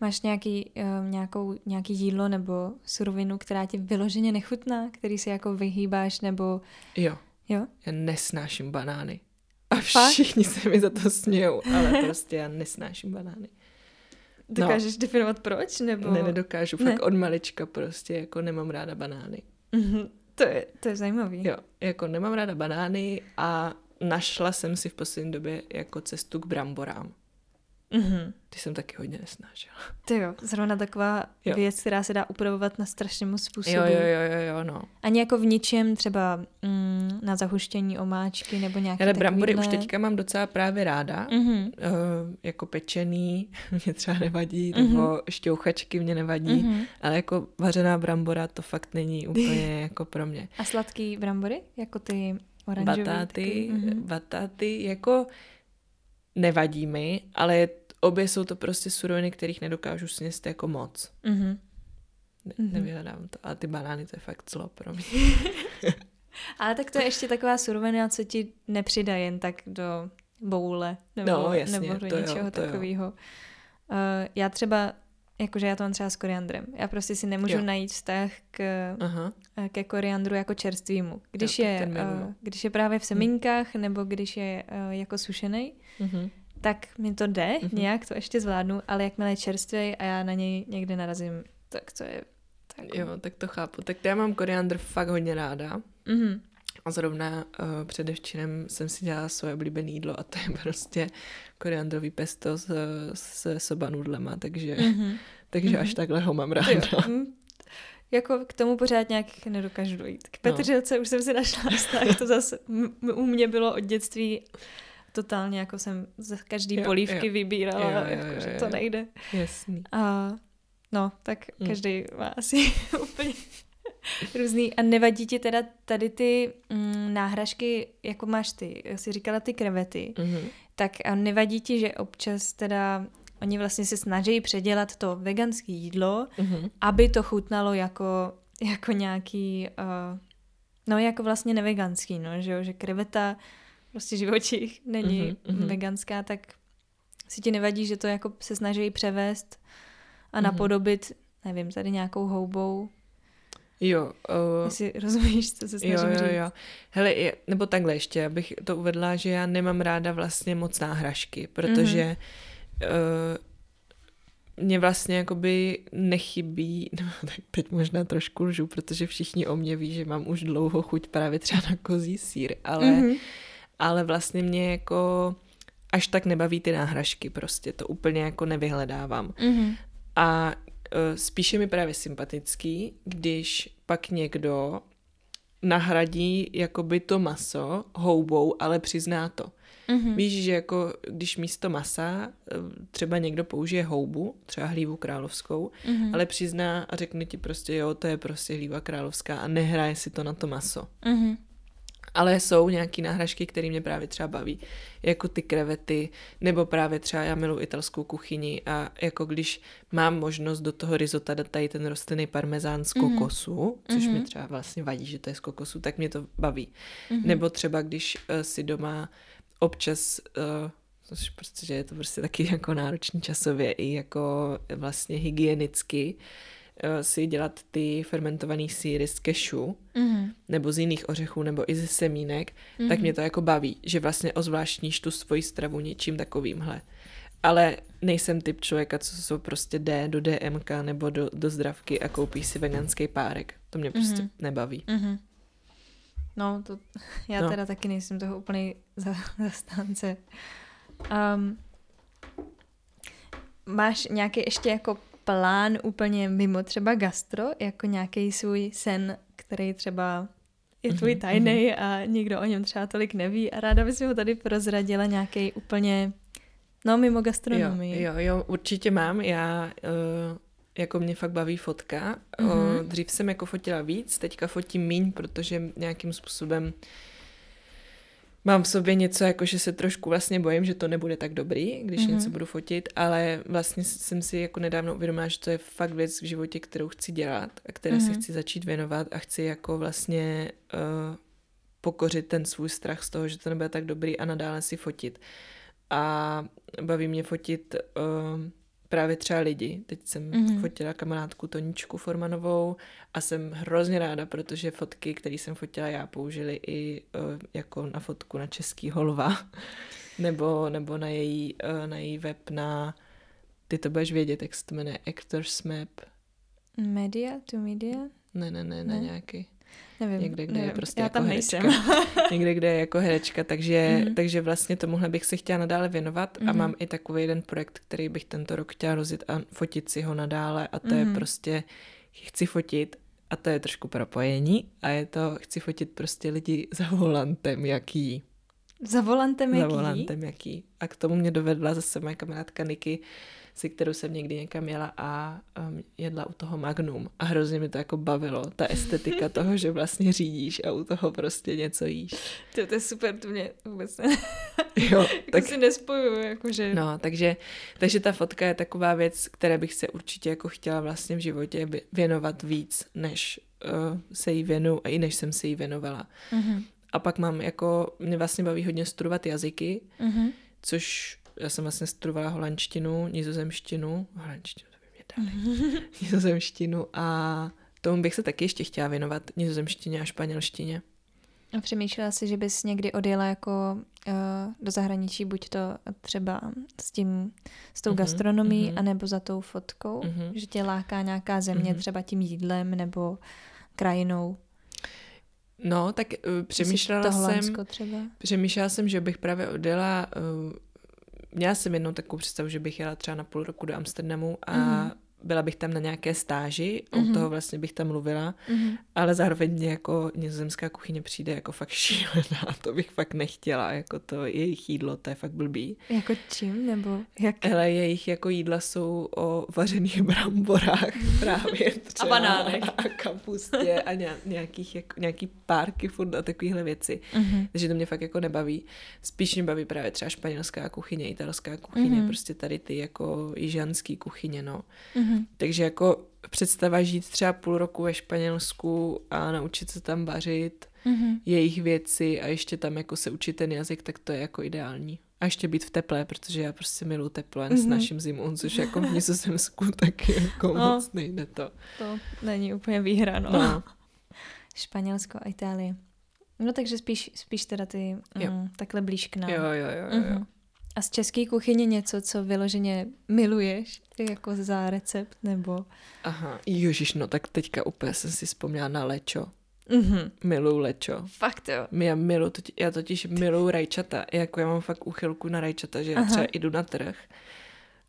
Máš nějaký, uh, nějakou, nějaký jídlo nebo surovinu, která ti vyloženě nechutná, který si jako vyhýbáš nebo... Jo. Jo? Já nesnáším banány. A všichni Fakt? se mi za to smějou, ale prostě já nesnáším banány. Dokážeš no. definovat proč? Nebo... Ne, nedokážu. Fakt ne. od malička prostě jako nemám ráda banány. Mm-hmm. To je, to je zajímavý. Jo, jako nemám ráda banány a našla jsem si v poslední době jako cestu k bramborám. Mm-hmm. Ty jsem taky hodně nesnášela. Ty jo, zrovna taková jo. věc, která se dá upravovat na strašně moc způsobů. Jo, jo, jo, jo, jo, no. Ani jako v ničem třeba mm, na zahuštění omáčky nebo nějaké Ale brambory už teďka mám docela právě ráda. Mm-hmm. Uh, jako pečený mě třeba nevadí, mm-hmm. nebo šťouchačky mě nevadí, mm-hmm. ale jako vařená brambora to fakt není úplně jako pro mě. A sladký brambory? Jako ty oranžové? Batáty, mm-hmm. batáty, jako nevadí mi, ale obě jsou to prostě suroviny, kterých nedokážu sněst jako moc. Mm-hmm. Ne, mm-hmm. Nevyhledám to. A ty banány, to je fakt zlo pro mě. ale tak to je ještě taková surovina, co ti nepřidá jen tak do boule nebo, no, jasně, nebo do něčeho takového. Uh, já třeba Jakože já to mám třeba s koriandrem. Já prostě si nemůžu jo. najít vztah k, Aha. Eh, ke koriandru jako čerstvému. Když, jo, je, uh, když je právě v hm. semínkách hmm. nebo když je uh, jako sušený, mm-hmm. tak mi to jde, mm-hmm. nějak to ještě zvládnu, ale jakmile je čerstvý a já na něj někde narazím, tak to je... Tak... Jo, tak to chápu. Tak já mám koriandr fakt hodně ráda. Mm-hmm. A zrovna uh, předevčírem jsem si dělala svoje oblíbené jídlo a to je prostě koriandrový pesto s, s soba nudlema, takže, mm-hmm. takže mm-hmm. až takhle ho mám ráda. Mm. Jako k tomu pořád nějak nedokážu dojít. K Petržilce no. už jsem si našla tak to zase u mě bylo od dětství totálně, jako jsem z každý jo, polívky jo. vybírala, jo, jo, jako, jo, že to nejde. Jasný. A no, tak mm. každý má asi úplně Různý. A nevadí ti teda tady ty mm, náhražky, jako máš ty, jsi říkala ty krevety, mm-hmm. tak a nevadí ti, že občas teda oni vlastně se snaží předělat to veganské jídlo, mm-hmm. aby to chutnalo jako, jako nějaký, uh, no jako vlastně neveganský, no, že jo, že kreveta prostě živočích není mm-hmm. veganská, tak si ti nevadí, že to jako se snaží převést a mm-hmm. napodobit, nevím, tady nějakou houbou Jo. Uh, Jestli rozumíš, co se snažím jo, jo, jo. Hele, je, nebo takhle ještě, abych to uvedla, že já nemám ráda vlastně moc náhražky, protože mm-hmm. uh, mě vlastně jakoby nechybí, no tak teď možná trošku lžu, protože všichni o mě ví, že mám už dlouho chuť právě třeba na kozí sír, ale, mm-hmm. ale vlastně mě jako až tak nebaví ty náhražky prostě, to úplně jako nevyhledávám. Mm-hmm. A spíše mi právě sympatický, když pak někdo nahradí jakoby to maso houbou, ale přizná to. Mm-hmm. Víš, že jako když místo masa eh, třeba někdo použije houbu, třeba hlívu královskou, mm-hmm. ale přizná a řekne ti prostě, jo, to je prostě hlíva královská a nehraje si to na to maso. Mm-hmm. Ale jsou nějaký náhražky, které mě právě třeba baví, jako ty krevety, nebo právě třeba já miluji italskou kuchyni a jako když mám možnost do toho risota dát tady ten rostlinný parmezán z mhm. kokosu, mm-hmm. což mm-hmm. mi třeba vlastně vadí, že to je z kokosu, tak mě to baví. Mm-hmm. Nebo třeba když uh, si doma občas uh, což prostě, že je to prostě taky jako náročný časově i jako vlastně hygienicky, uh, si dělat ty fermentované síry z kešu, mm-hmm. nebo z jiných ořechů, nebo i ze semínek, mm-hmm. tak mě to jako baví, že vlastně ozvláštníš tu svoji stravu něčím takovýmhle. Ale nejsem typ člověka, co jsou prostě jde do DMK nebo do, do zdravky a koupí si veganský párek. To mě prostě mm-hmm. nebaví. Mm-hmm. No, to já no. teda taky nejsem toho úplný zastánce. Um, máš nějaký ještě jako plán úplně mimo třeba gastro, jako nějaký svůj sen, který třeba je tvůj mhm, tajný mhm. a nikdo o něm třeba tolik neví a ráda bys mi ho tady prozradila nějaký úplně, no mimo gastronomii. Jo, jo, jo určitě mám. Já uh, jako mě fakt baví fotka. Mm-hmm. Uh, dřív jsem jako fotila víc, teďka fotím míň, protože nějakým způsobem uh, mám v sobě něco, jako že se trošku vlastně bojím, že to nebude tak dobrý, když mm-hmm. něco budu fotit, ale vlastně jsem si jako nedávno uvědomila, že to je fakt věc v životě, kterou chci dělat a které mm-hmm. se chci začít věnovat a chci jako vlastně uh, pokořit ten svůj strach z toho, že to nebude tak dobrý a nadále si fotit. A baví mě fotit uh, právě třeba lidi. Teď jsem mm-hmm. fotila kamarádku Toničku Formanovou a jsem hrozně ráda, protože fotky, které jsem fotila já, použili i uh, jako na fotku na český holva, nebo, nebo na, její, uh, na její web na, ty to budeš vědět, jak se to jmenuje, Actors Map. Media to media? Ne, ne, ne, ne, ne. nějaký. Nevím, někde, kde nevím, je prostě já jako tam herečka. někde, kde je jako herečka, takže, mm. takže vlastně tomuhle bych se chtěla nadále věnovat mm. a mhm. mám i takový jeden projekt, který bych tento rok chtěla rozjet a fotit si ho nadále a to mm. je mhm. prostě, chci fotit a to je trošku propojení a je to, chci fotit prostě lidi za volantem, jaký. Za volantem jaký? Za volantem jaký. A k tomu mě dovedla zase moje kamarádka Niky, si kterou jsem někdy někam jela a um, jedla u toho Magnum a hrozně mi to jako bavilo, ta estetika toho, že vlastně řídíš a u toho prostě něco jíš. To, to je super, to mě vůbec ne... jo, jako tak si nespojuju, jakože... No, takže, takže ta fotka je taková věc, které bych se určitě jako chtěla vlastně v životě věnovat víc, než uh, se jí věnu, a i než jsem se jí věnovala. Mm-hmm. A pak mám jako, mě vlastně baví hodně studovat jazyky, mm-hmm. což já jsem vlastně studovala holandštinu, nizozemštinu, holandštinu, to by mě dali, nizozemštinu a tomu bych se taky ještě chtěla věnovat, nizozemštině a španělštině. A přemýšlela si, že bys někdy odjela jako uh, do zahraničí, buď to třeba s tím, s tou mm-hmm, gastronomií, mm-hmm. anebo za tou fotkou, mm-hmm. že tě láká nějaká země mm-hmm. třeba tím jídlem nebo krajinou. No, tak uh, přemýšlela jsem, třeba? přemýšlela jsem, že bych právě odjela uh, měla jsem jednou takovou představu, že bych jela třeba na půl roku do Amsterdamu a mm byla bych tam na nějaké stáži, mm-hmm. mhm. toho vlastně bych tam mluvila, mm-hmm. ale zároveň mě jako nizozemská kuchyně přijde jako fakt šílená, to bych fakt nechtěla, jako to jejich jídlo, to je fakt blbý. Jako čím, nebo jak? Ale jejich jako jídla jsou o vařených bramborách právě třeba. A banánech. A kapustě a nějakých, jako, nějaký párky furt a takovéhle věci. Mm-hmm. Takže to mě fakt jako nebaví. Spíš mě baví právě třeba španělská kuchyně, italská kuchyně, mm-hmm. prostě tady ty jako jižanský kuchyně, no. Mm-hmm. Mm-hmm. Takže jako představa žít třeba půl roku ve Španělsku a naučit se tam vařit mm-hmm. jejich věci a ještě tam jako se učit ten jazyk, tak to je jako ideální. A ještě být v teple, protože já prostě miluji teplo mm-hmm. s naším zimou, což jako v Nizozemsku taky jako no, moc nejde to. To není úplně výhra, no. no. Španělsko a Itálie. No takže spíš, spíš teda ty mm, takhle blíž k nám. Jo, jo, jo, jo. Mm-hmm. Jo. A z české kuchyně něco, co vyloženě miluješ, jako za recept, nebo... Aha, ježiš, no tak teďka úplně jsem si vzpomněla na lečo. Mm-hmm. Miluju lečo. Fakt jo. Já, milu, já totiž miluju rajčata. Jako já mám fakt úchylku na rajčata, že já Aha. třeba jdu na trh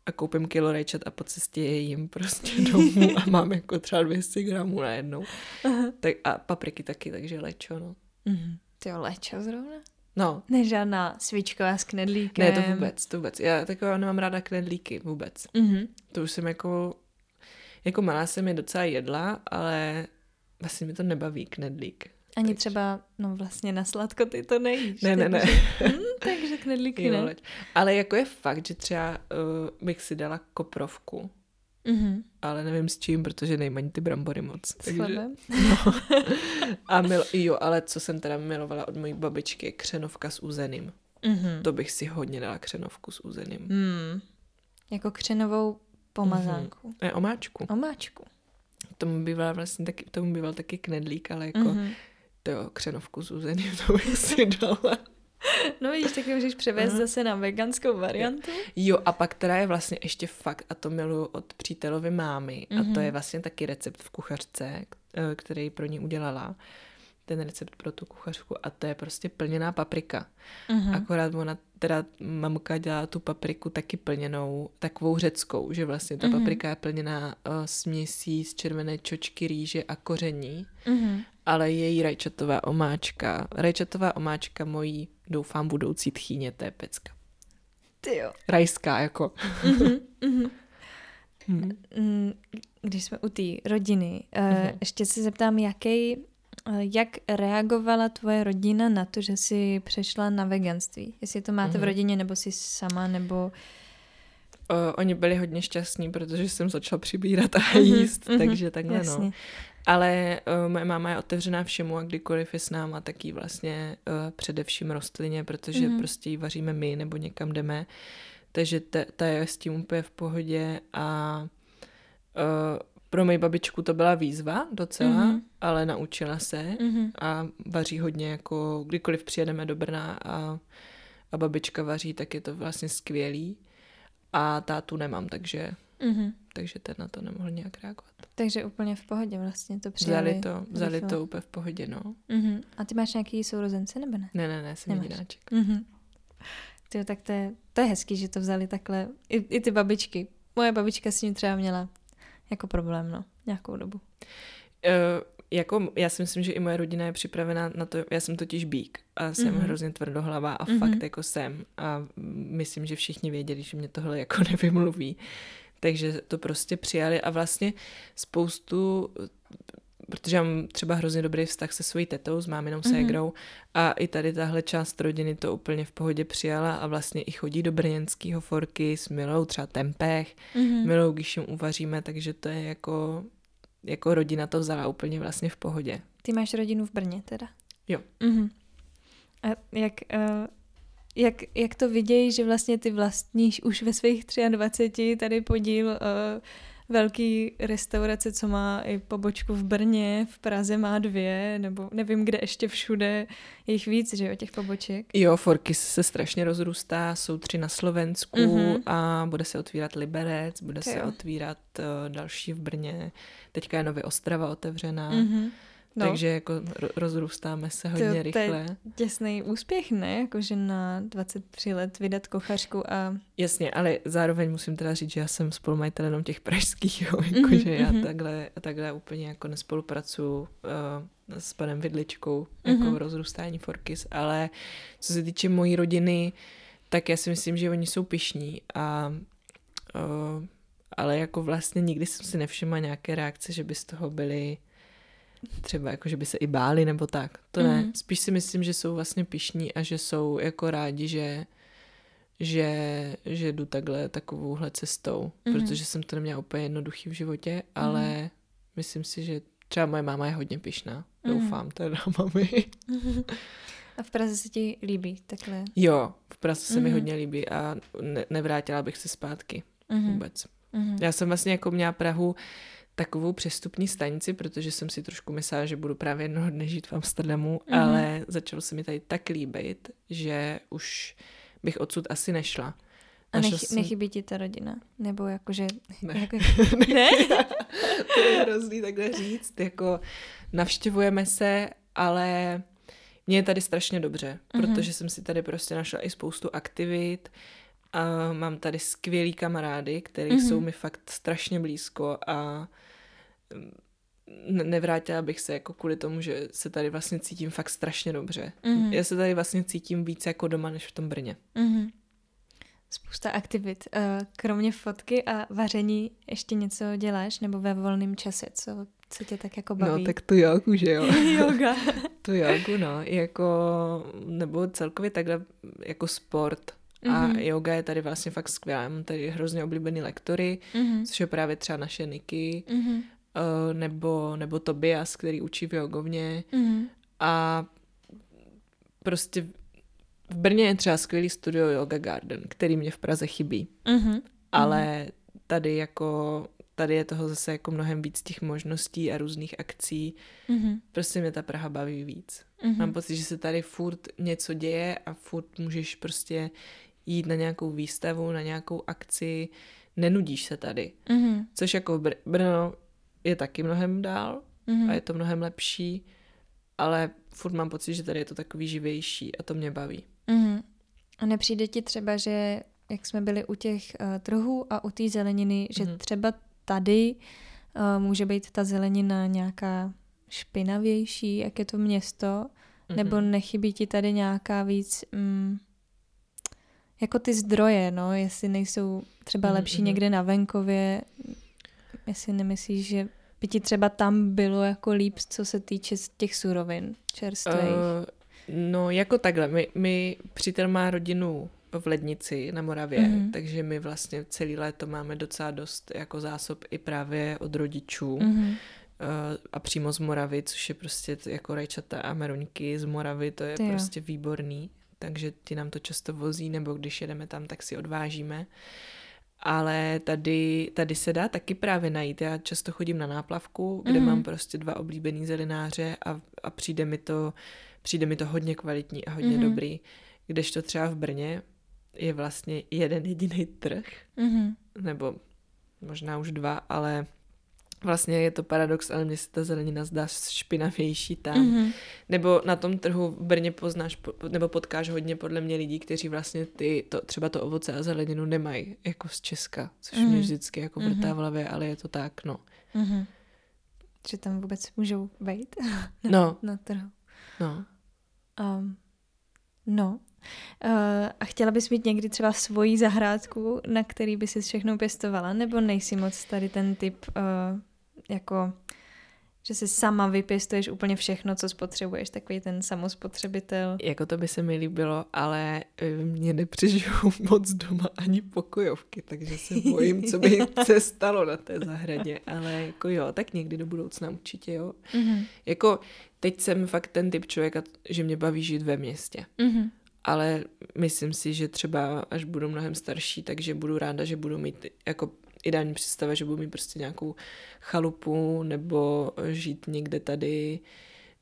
a koupím kilo rajčat a po cestě je jim prostě domů a mám jako třeba 200 gramů najednou. Aha. Tak, a papriky taky, takže lečo, no. Mm-hmm. Ty lečo zrovna? No. Ne žádná svíčková s knedlíkem. Ne, to vůbec, to vůbec. Já taková nemám ráda knedlíky vůbec. Mm-hmm. To už jsem jako, jako malá jsem je docela jedla, ale vlastně mi to nebaví knedlík. Ani takže... třeba, no vlastně na sladko ty to nejíš. Ne, ne, ne. Hm, takže knedlíky ne. Ale jako je fakt, že třeba uh, bych si dala koprovku. Mm-hmm. Ale nevím s čím, protože nejmají ty brambory moc. Takže, no. A mil, jo, ale co jsem teda milovala od mojí babičky, je křenovka s úzeným. Mm-hmm. To bych si hodně dala křenovku s úzeným. Mm. Jako křenovou pomazánku. Mm-hmm. Ne, omáčku. Omáčku. Tomu býval vlastně taky, tomu býval taky knedlík, ale jako mm-hmm. to jo, křenovku s úzeným, to bych si dala. No vidíš, tak můžeš převést uh-huh. zase na veganskou variantu. Jo, a pak teda je vlastně ještě fakt, a to miluju od přítelovy mámy, uh-huh. a to mhm. je vlastně taky recept v kuchařce, eh, který pro ní udělala ten recept pro tu kuchařku a to je prostě plněná paprika. Uh-huh. Akorát ona, teda mamka dělá tu papriku taky plněnou, takovou řeckou, že vlastně ta uh-huh. paprika je plněná uh, směsí z červené čočky, rýže a koření, uh-huh. ale její rajčatová omáčka, rajčatová omáčka mojí, doufám, budoucí tchýně, to je pecka. Ty jo. Rajská jako. uh-huh. Uh-huh. Hmm. Když jsme u té rodiny, uh, ještě se zeptám, jaký jak reagovala tvoje rodina na to, že jsi přešla na veganství? Jestli to máte mm. v mhm. rodině, nebo jsi sama, nebo... Uh, oni byli hodně šťastní, protože jsem začala přibírat a mhm, jíst, mm-hmm, takže takhle no. jasně. no. Ale uh, moje máma je otevřená všemu a kdykoliv je s náma, tak jí vlastně uh, především rostlině, protože mm-hmm. prostě ji vaříme my nebo někam jdeme. Takže ta, ta je s tím úplně v pohodě a uh, pro moji babičku to byla výzva docela, mm-hmm. ale naučila se mm-hmm. a vaří hodně, jako kdykoliv přijedeme do Brna a, a babička vaří, tak je to vlastně skvělý. A tátu nemám, takže, mm-hmm. takže ten na to nemohl nějak reagovat. Takže úplně v pohodě vlastně to přijali. Vzali to, vzali to úplně v pohodě, no. Mm-hmm. A ty máš nějaký sourozence nebo ne? Ne, ne, ne, jsem jedináček. Mm-hmm. Tyjo, tak to je, to je hezký, že to vzali takhle. I, I ty babičky. Moje babička s ním třeba měla jako problém, no, nějakou dobu. Uh, jako já si myslím, že i moje rodina je připravená na to, já jsem totiž bík a jsem mm-hmm. hrozně tvrdohlavá a mm-hmm. fakt jako jsem a myslím, že všichni věděli, že mě tohle jako nevymluví. Takže to prostě přijali a vlastně spoustu protože mám třeba hrozně dobrý vztah se svojí tetou, s máminou mm-hmm. ségrou a i tady tahle část rodiny to úplně v pohodě přijala a vlastně i chodí do brněnského forky s Milou, třeba tempech, mm-hmm. Milou, když jim uvaříme, takže to je jako, jako rodina to vzala úplně vlastně v pohodě. Ty máš rodinu v Brně teda? Jo. Mm-hmm. A jak, uh, jak, jak to vidějí, že vlastně ty vlastníš už ve svých 23 tady podíl uh, velký restaurace, co má i pobočku v Brně, v Praze má dvě, nebo nevím, kde ještě všude, je jich víc, že jo, těch poboček. Jo, Forky se strašně rozrůstá, jsou tři na Slovensku mm-hmm. a bude se otvírat Liberec, bude to se jo. otvírat uh, další v Brně, teďka je nově Ostrava otevřená. Mm-hmm. No. Takže jako rozrůstáme se hodně to, rychle. To je těsný úspěch, ne? Jakože na 23 let vydat kuchařku a... Jasně, ale zároveň musím teda říct, že já jsem spolumajitelem těch pražských, jo? Jakože mm-hmm. já mhm. takhle, takhle úplně jako nespolupracuju uh, s panem Vidličkou jako mm-hmm. rozrůstání Forkis, ale co se týče mojí rodiny, tak já si myslím, že oni jsou pišní a uh, ale jako vlastně nikdy jsem si nevšimla nějaké reakce, že by z toho byly třeba jako, že by se i báli nebo tak. To ne. Mm. Spíš si myslím, že jsou vlastně pišní a že jsou jako rádi, že že, že jdu takhle takovouhle cestou, mm. protože jsem to neměla úplně jednoduchý v životě, ale mm. myslím si, že třeba moje máma je hodně pišná. Mm. Doufám teda, mami. A v Praze se ti líbí takhle? Jo, v Praze se mm. mi hodně líbí a ne- nevrátila bych se zpátky mm. vůbec. Mm. Já jsem vlastně jako měla Prahu takovou přestupní stanici, protože jsem si trošku myslela, že budu právě jednoho dne žít v Amsterdamu, mm-hmm. ale začalo se mi tady tak líbit, že už bych odsud asi nešla. A nech, jsem... nechybí ti ta rodina? Nebo jakože... Ne. Jako... ne? to je hrozný takhle říct. Jako navštěvujeme se, ale mně je tady strašně dobře, mm-hmm. protože jsem si tady prostě našla i spoustu aktivit, a mám tady skvělý kamarády, který mm-hmm. jsou mi fakt strašně blízko a nevrátila bych se jako kvůli tomu, že se tady vlastně cítím fakt strašně dobře. Mm-hmm. Já se tady vlastně cítím víc jako doma, než v tom Brně. Mm-hmm. Spousta aktivit. Eh, kromě fotky a vaření ještě něco děláš nebo ve volném čase? Co Co tě tak jako baví? No, tak to jogu, že jo? Yoga. to jogu, no, jako, nebo celkově takhle jako sport. A mm-hmm. yoga je tady vlastně fakt skvělá. Mám tady hrozně oblíbený lektory, mm-hmm. což je právě třeba naše Niky, mm-hmm. Nebo, nebo Tobias, který učí v jogovně. Mm-hmm. A prostě v Brně je třeba skvělý studio Yoga Garden, který mě v Praze chybí. Mm-hmm. Ale tady jako tady je toho zase jako mnohem víc těch možností a různých akcí. Mm-hmm. Prostě mě ta Praha baví víc. Mm-hmm. Mám pocit, že se tady furt něco děje a furt můžeš prostě jít na nějakou výstavu, na nějakou akci, nenudíš se tady. Mm-hmm. Což jako Br- Brno je taky mnohem dál mm-hmm. a je to mnohem lepší, ale furt mám pocit, že tady je to takový živější a to mě baví. Mm-hmm. A nepřijde ti třeba, že jak jsme byli u těch uh, trhů a u té zeleniny, že mm-hmm. třeba tady uh, může být ta zelenina nějaká špinavější, jak je to město, mm-hmm. nebo nechybí ti tady nějaká víc, mm, jako ty zdroje, no, jestli nejsou třeba mm-hmm. lepší někde na venkově, jestli nemyslíš, že by ti třeba tam bylo jako líp, co se týče těch surovin čerstvých? Uh, no, jako takhle. My, my přítel má rodinu v Lednici na Moravě, mm-hmm. takže my vlastně celý léto máme docela dost jako zásob i právě od rodičů mm-hmm. a přímo z Moravy, což je prostě jako rajčata a meruňky z Moravy, to je Ty prostě jo. výborný, takže ti nám to často vozí, nebo když jedeme tam, tak si odvážíme. Ale tady, tady se dá taky právě najít. Já často chodím na náplavku, kde mm-hmm. mám prostě dva oblíbený zelináře a, a přijde mi to přijde mi to hodně kvalitní a hodně mm-hmm. dobrý. Kdežto třeba v Brně je vlastně jeden jediný trh, mm-hmm. nebo možná už dva, ale vlastně je to paradox, ale mně se ta zelenina zdá špinavější tam. Mm-hmm. Nebo na tom trhu v Brně poznáš, nebo potkáš hodně podle mě lidí, kteří vlastně ty, to, třeba to ovoce a zeleninu nemají jako z Česka, což mm-hmm. mě vždycky jako vrtá mm-hmm. v hlavě, ale je to tak, no. Mm-hmm. Že tam vůbec můžou být na, no. na trhu. No. Um, no, Uh, a chtěla bys mít někdy třeba svoji zahrádku, na který by si všechno pěstovala, nebo nejsi moc tady ten typ uh, jako že si sama vypěstuješ úplně všechno, co spotřebuješ, takový ten samospotřebitel. Jako to by se mi líbilo, ale eh, mě nepřežiju moc doma ani pokojovky, takže se bojím, co by se stalo na té zahradě, ale jako jo, tak někdy do budoucna určitě jo. Mm-hmm. Jako teď jsem fakt ten typ člověka, že mě baví žít ve městě. Mm-hmm ale myslím si, že třeba až budu mnohem starší, takže budu ráda, že budu mít jako ideální představa, že budu mít prostě nějakou chalupu nebo žít někde tady,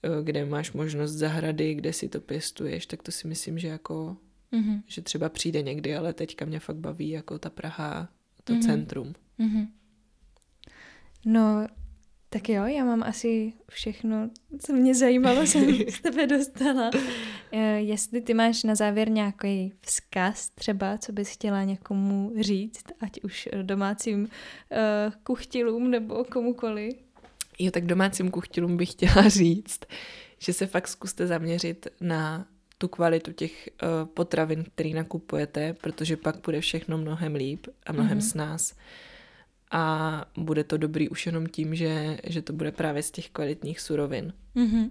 eh, kde máš možnost zahrady, kde si to pěstuješ, tak to si myslím, že jako, mm-hmm. že třeba přijde někdy, ale teďka mě fakt baví jako ta Praha, to mm-hmm. centrum. Mm-hmm. No, tak jo, já mám asi všechno, co mě zajímalo, jsem z tebe dostala. Eh, jestli ty máš na závěr nějaký vzkaz třeba, co bys chtěla někomu říct, ať už domácím uh, kuchtilům nebo komukoli. Jo, tak domácím kuchtilům bych chtěla říct, že se fakt zkuste zaměřit na tu kvalitu těch uh, potravin, který nakupujete, protože pak bude všechno mnohem líp a mnohem mm-hmm. s nás a bude to dobrý už jenom tím, že, že to bude právě z těch kvalitních surovin. Mm-hmm.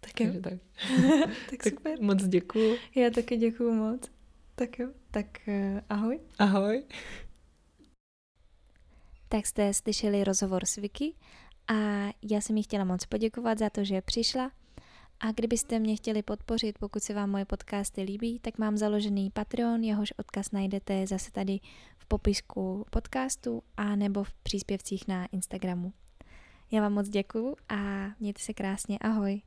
Tak jo. tak. tak, tak super. Moc děkuju. Já taky děkuju moc. Tak jo, tak uh, ahoj. Ahoj. Tak jste slyšeli rozhovor s Vicky a já jsem jí chtěla moc poděkovat za to, že přišla a kdybyste mě chtěli podpořit, pokud se vám moje podcasty líbí, tak mám založený Patreon, jehož odkaz najdete zase tady popisku podcastu a nebo v příspěvcích na Instagramu. Já vám moc děkuju a mějte se krásně, ahoj.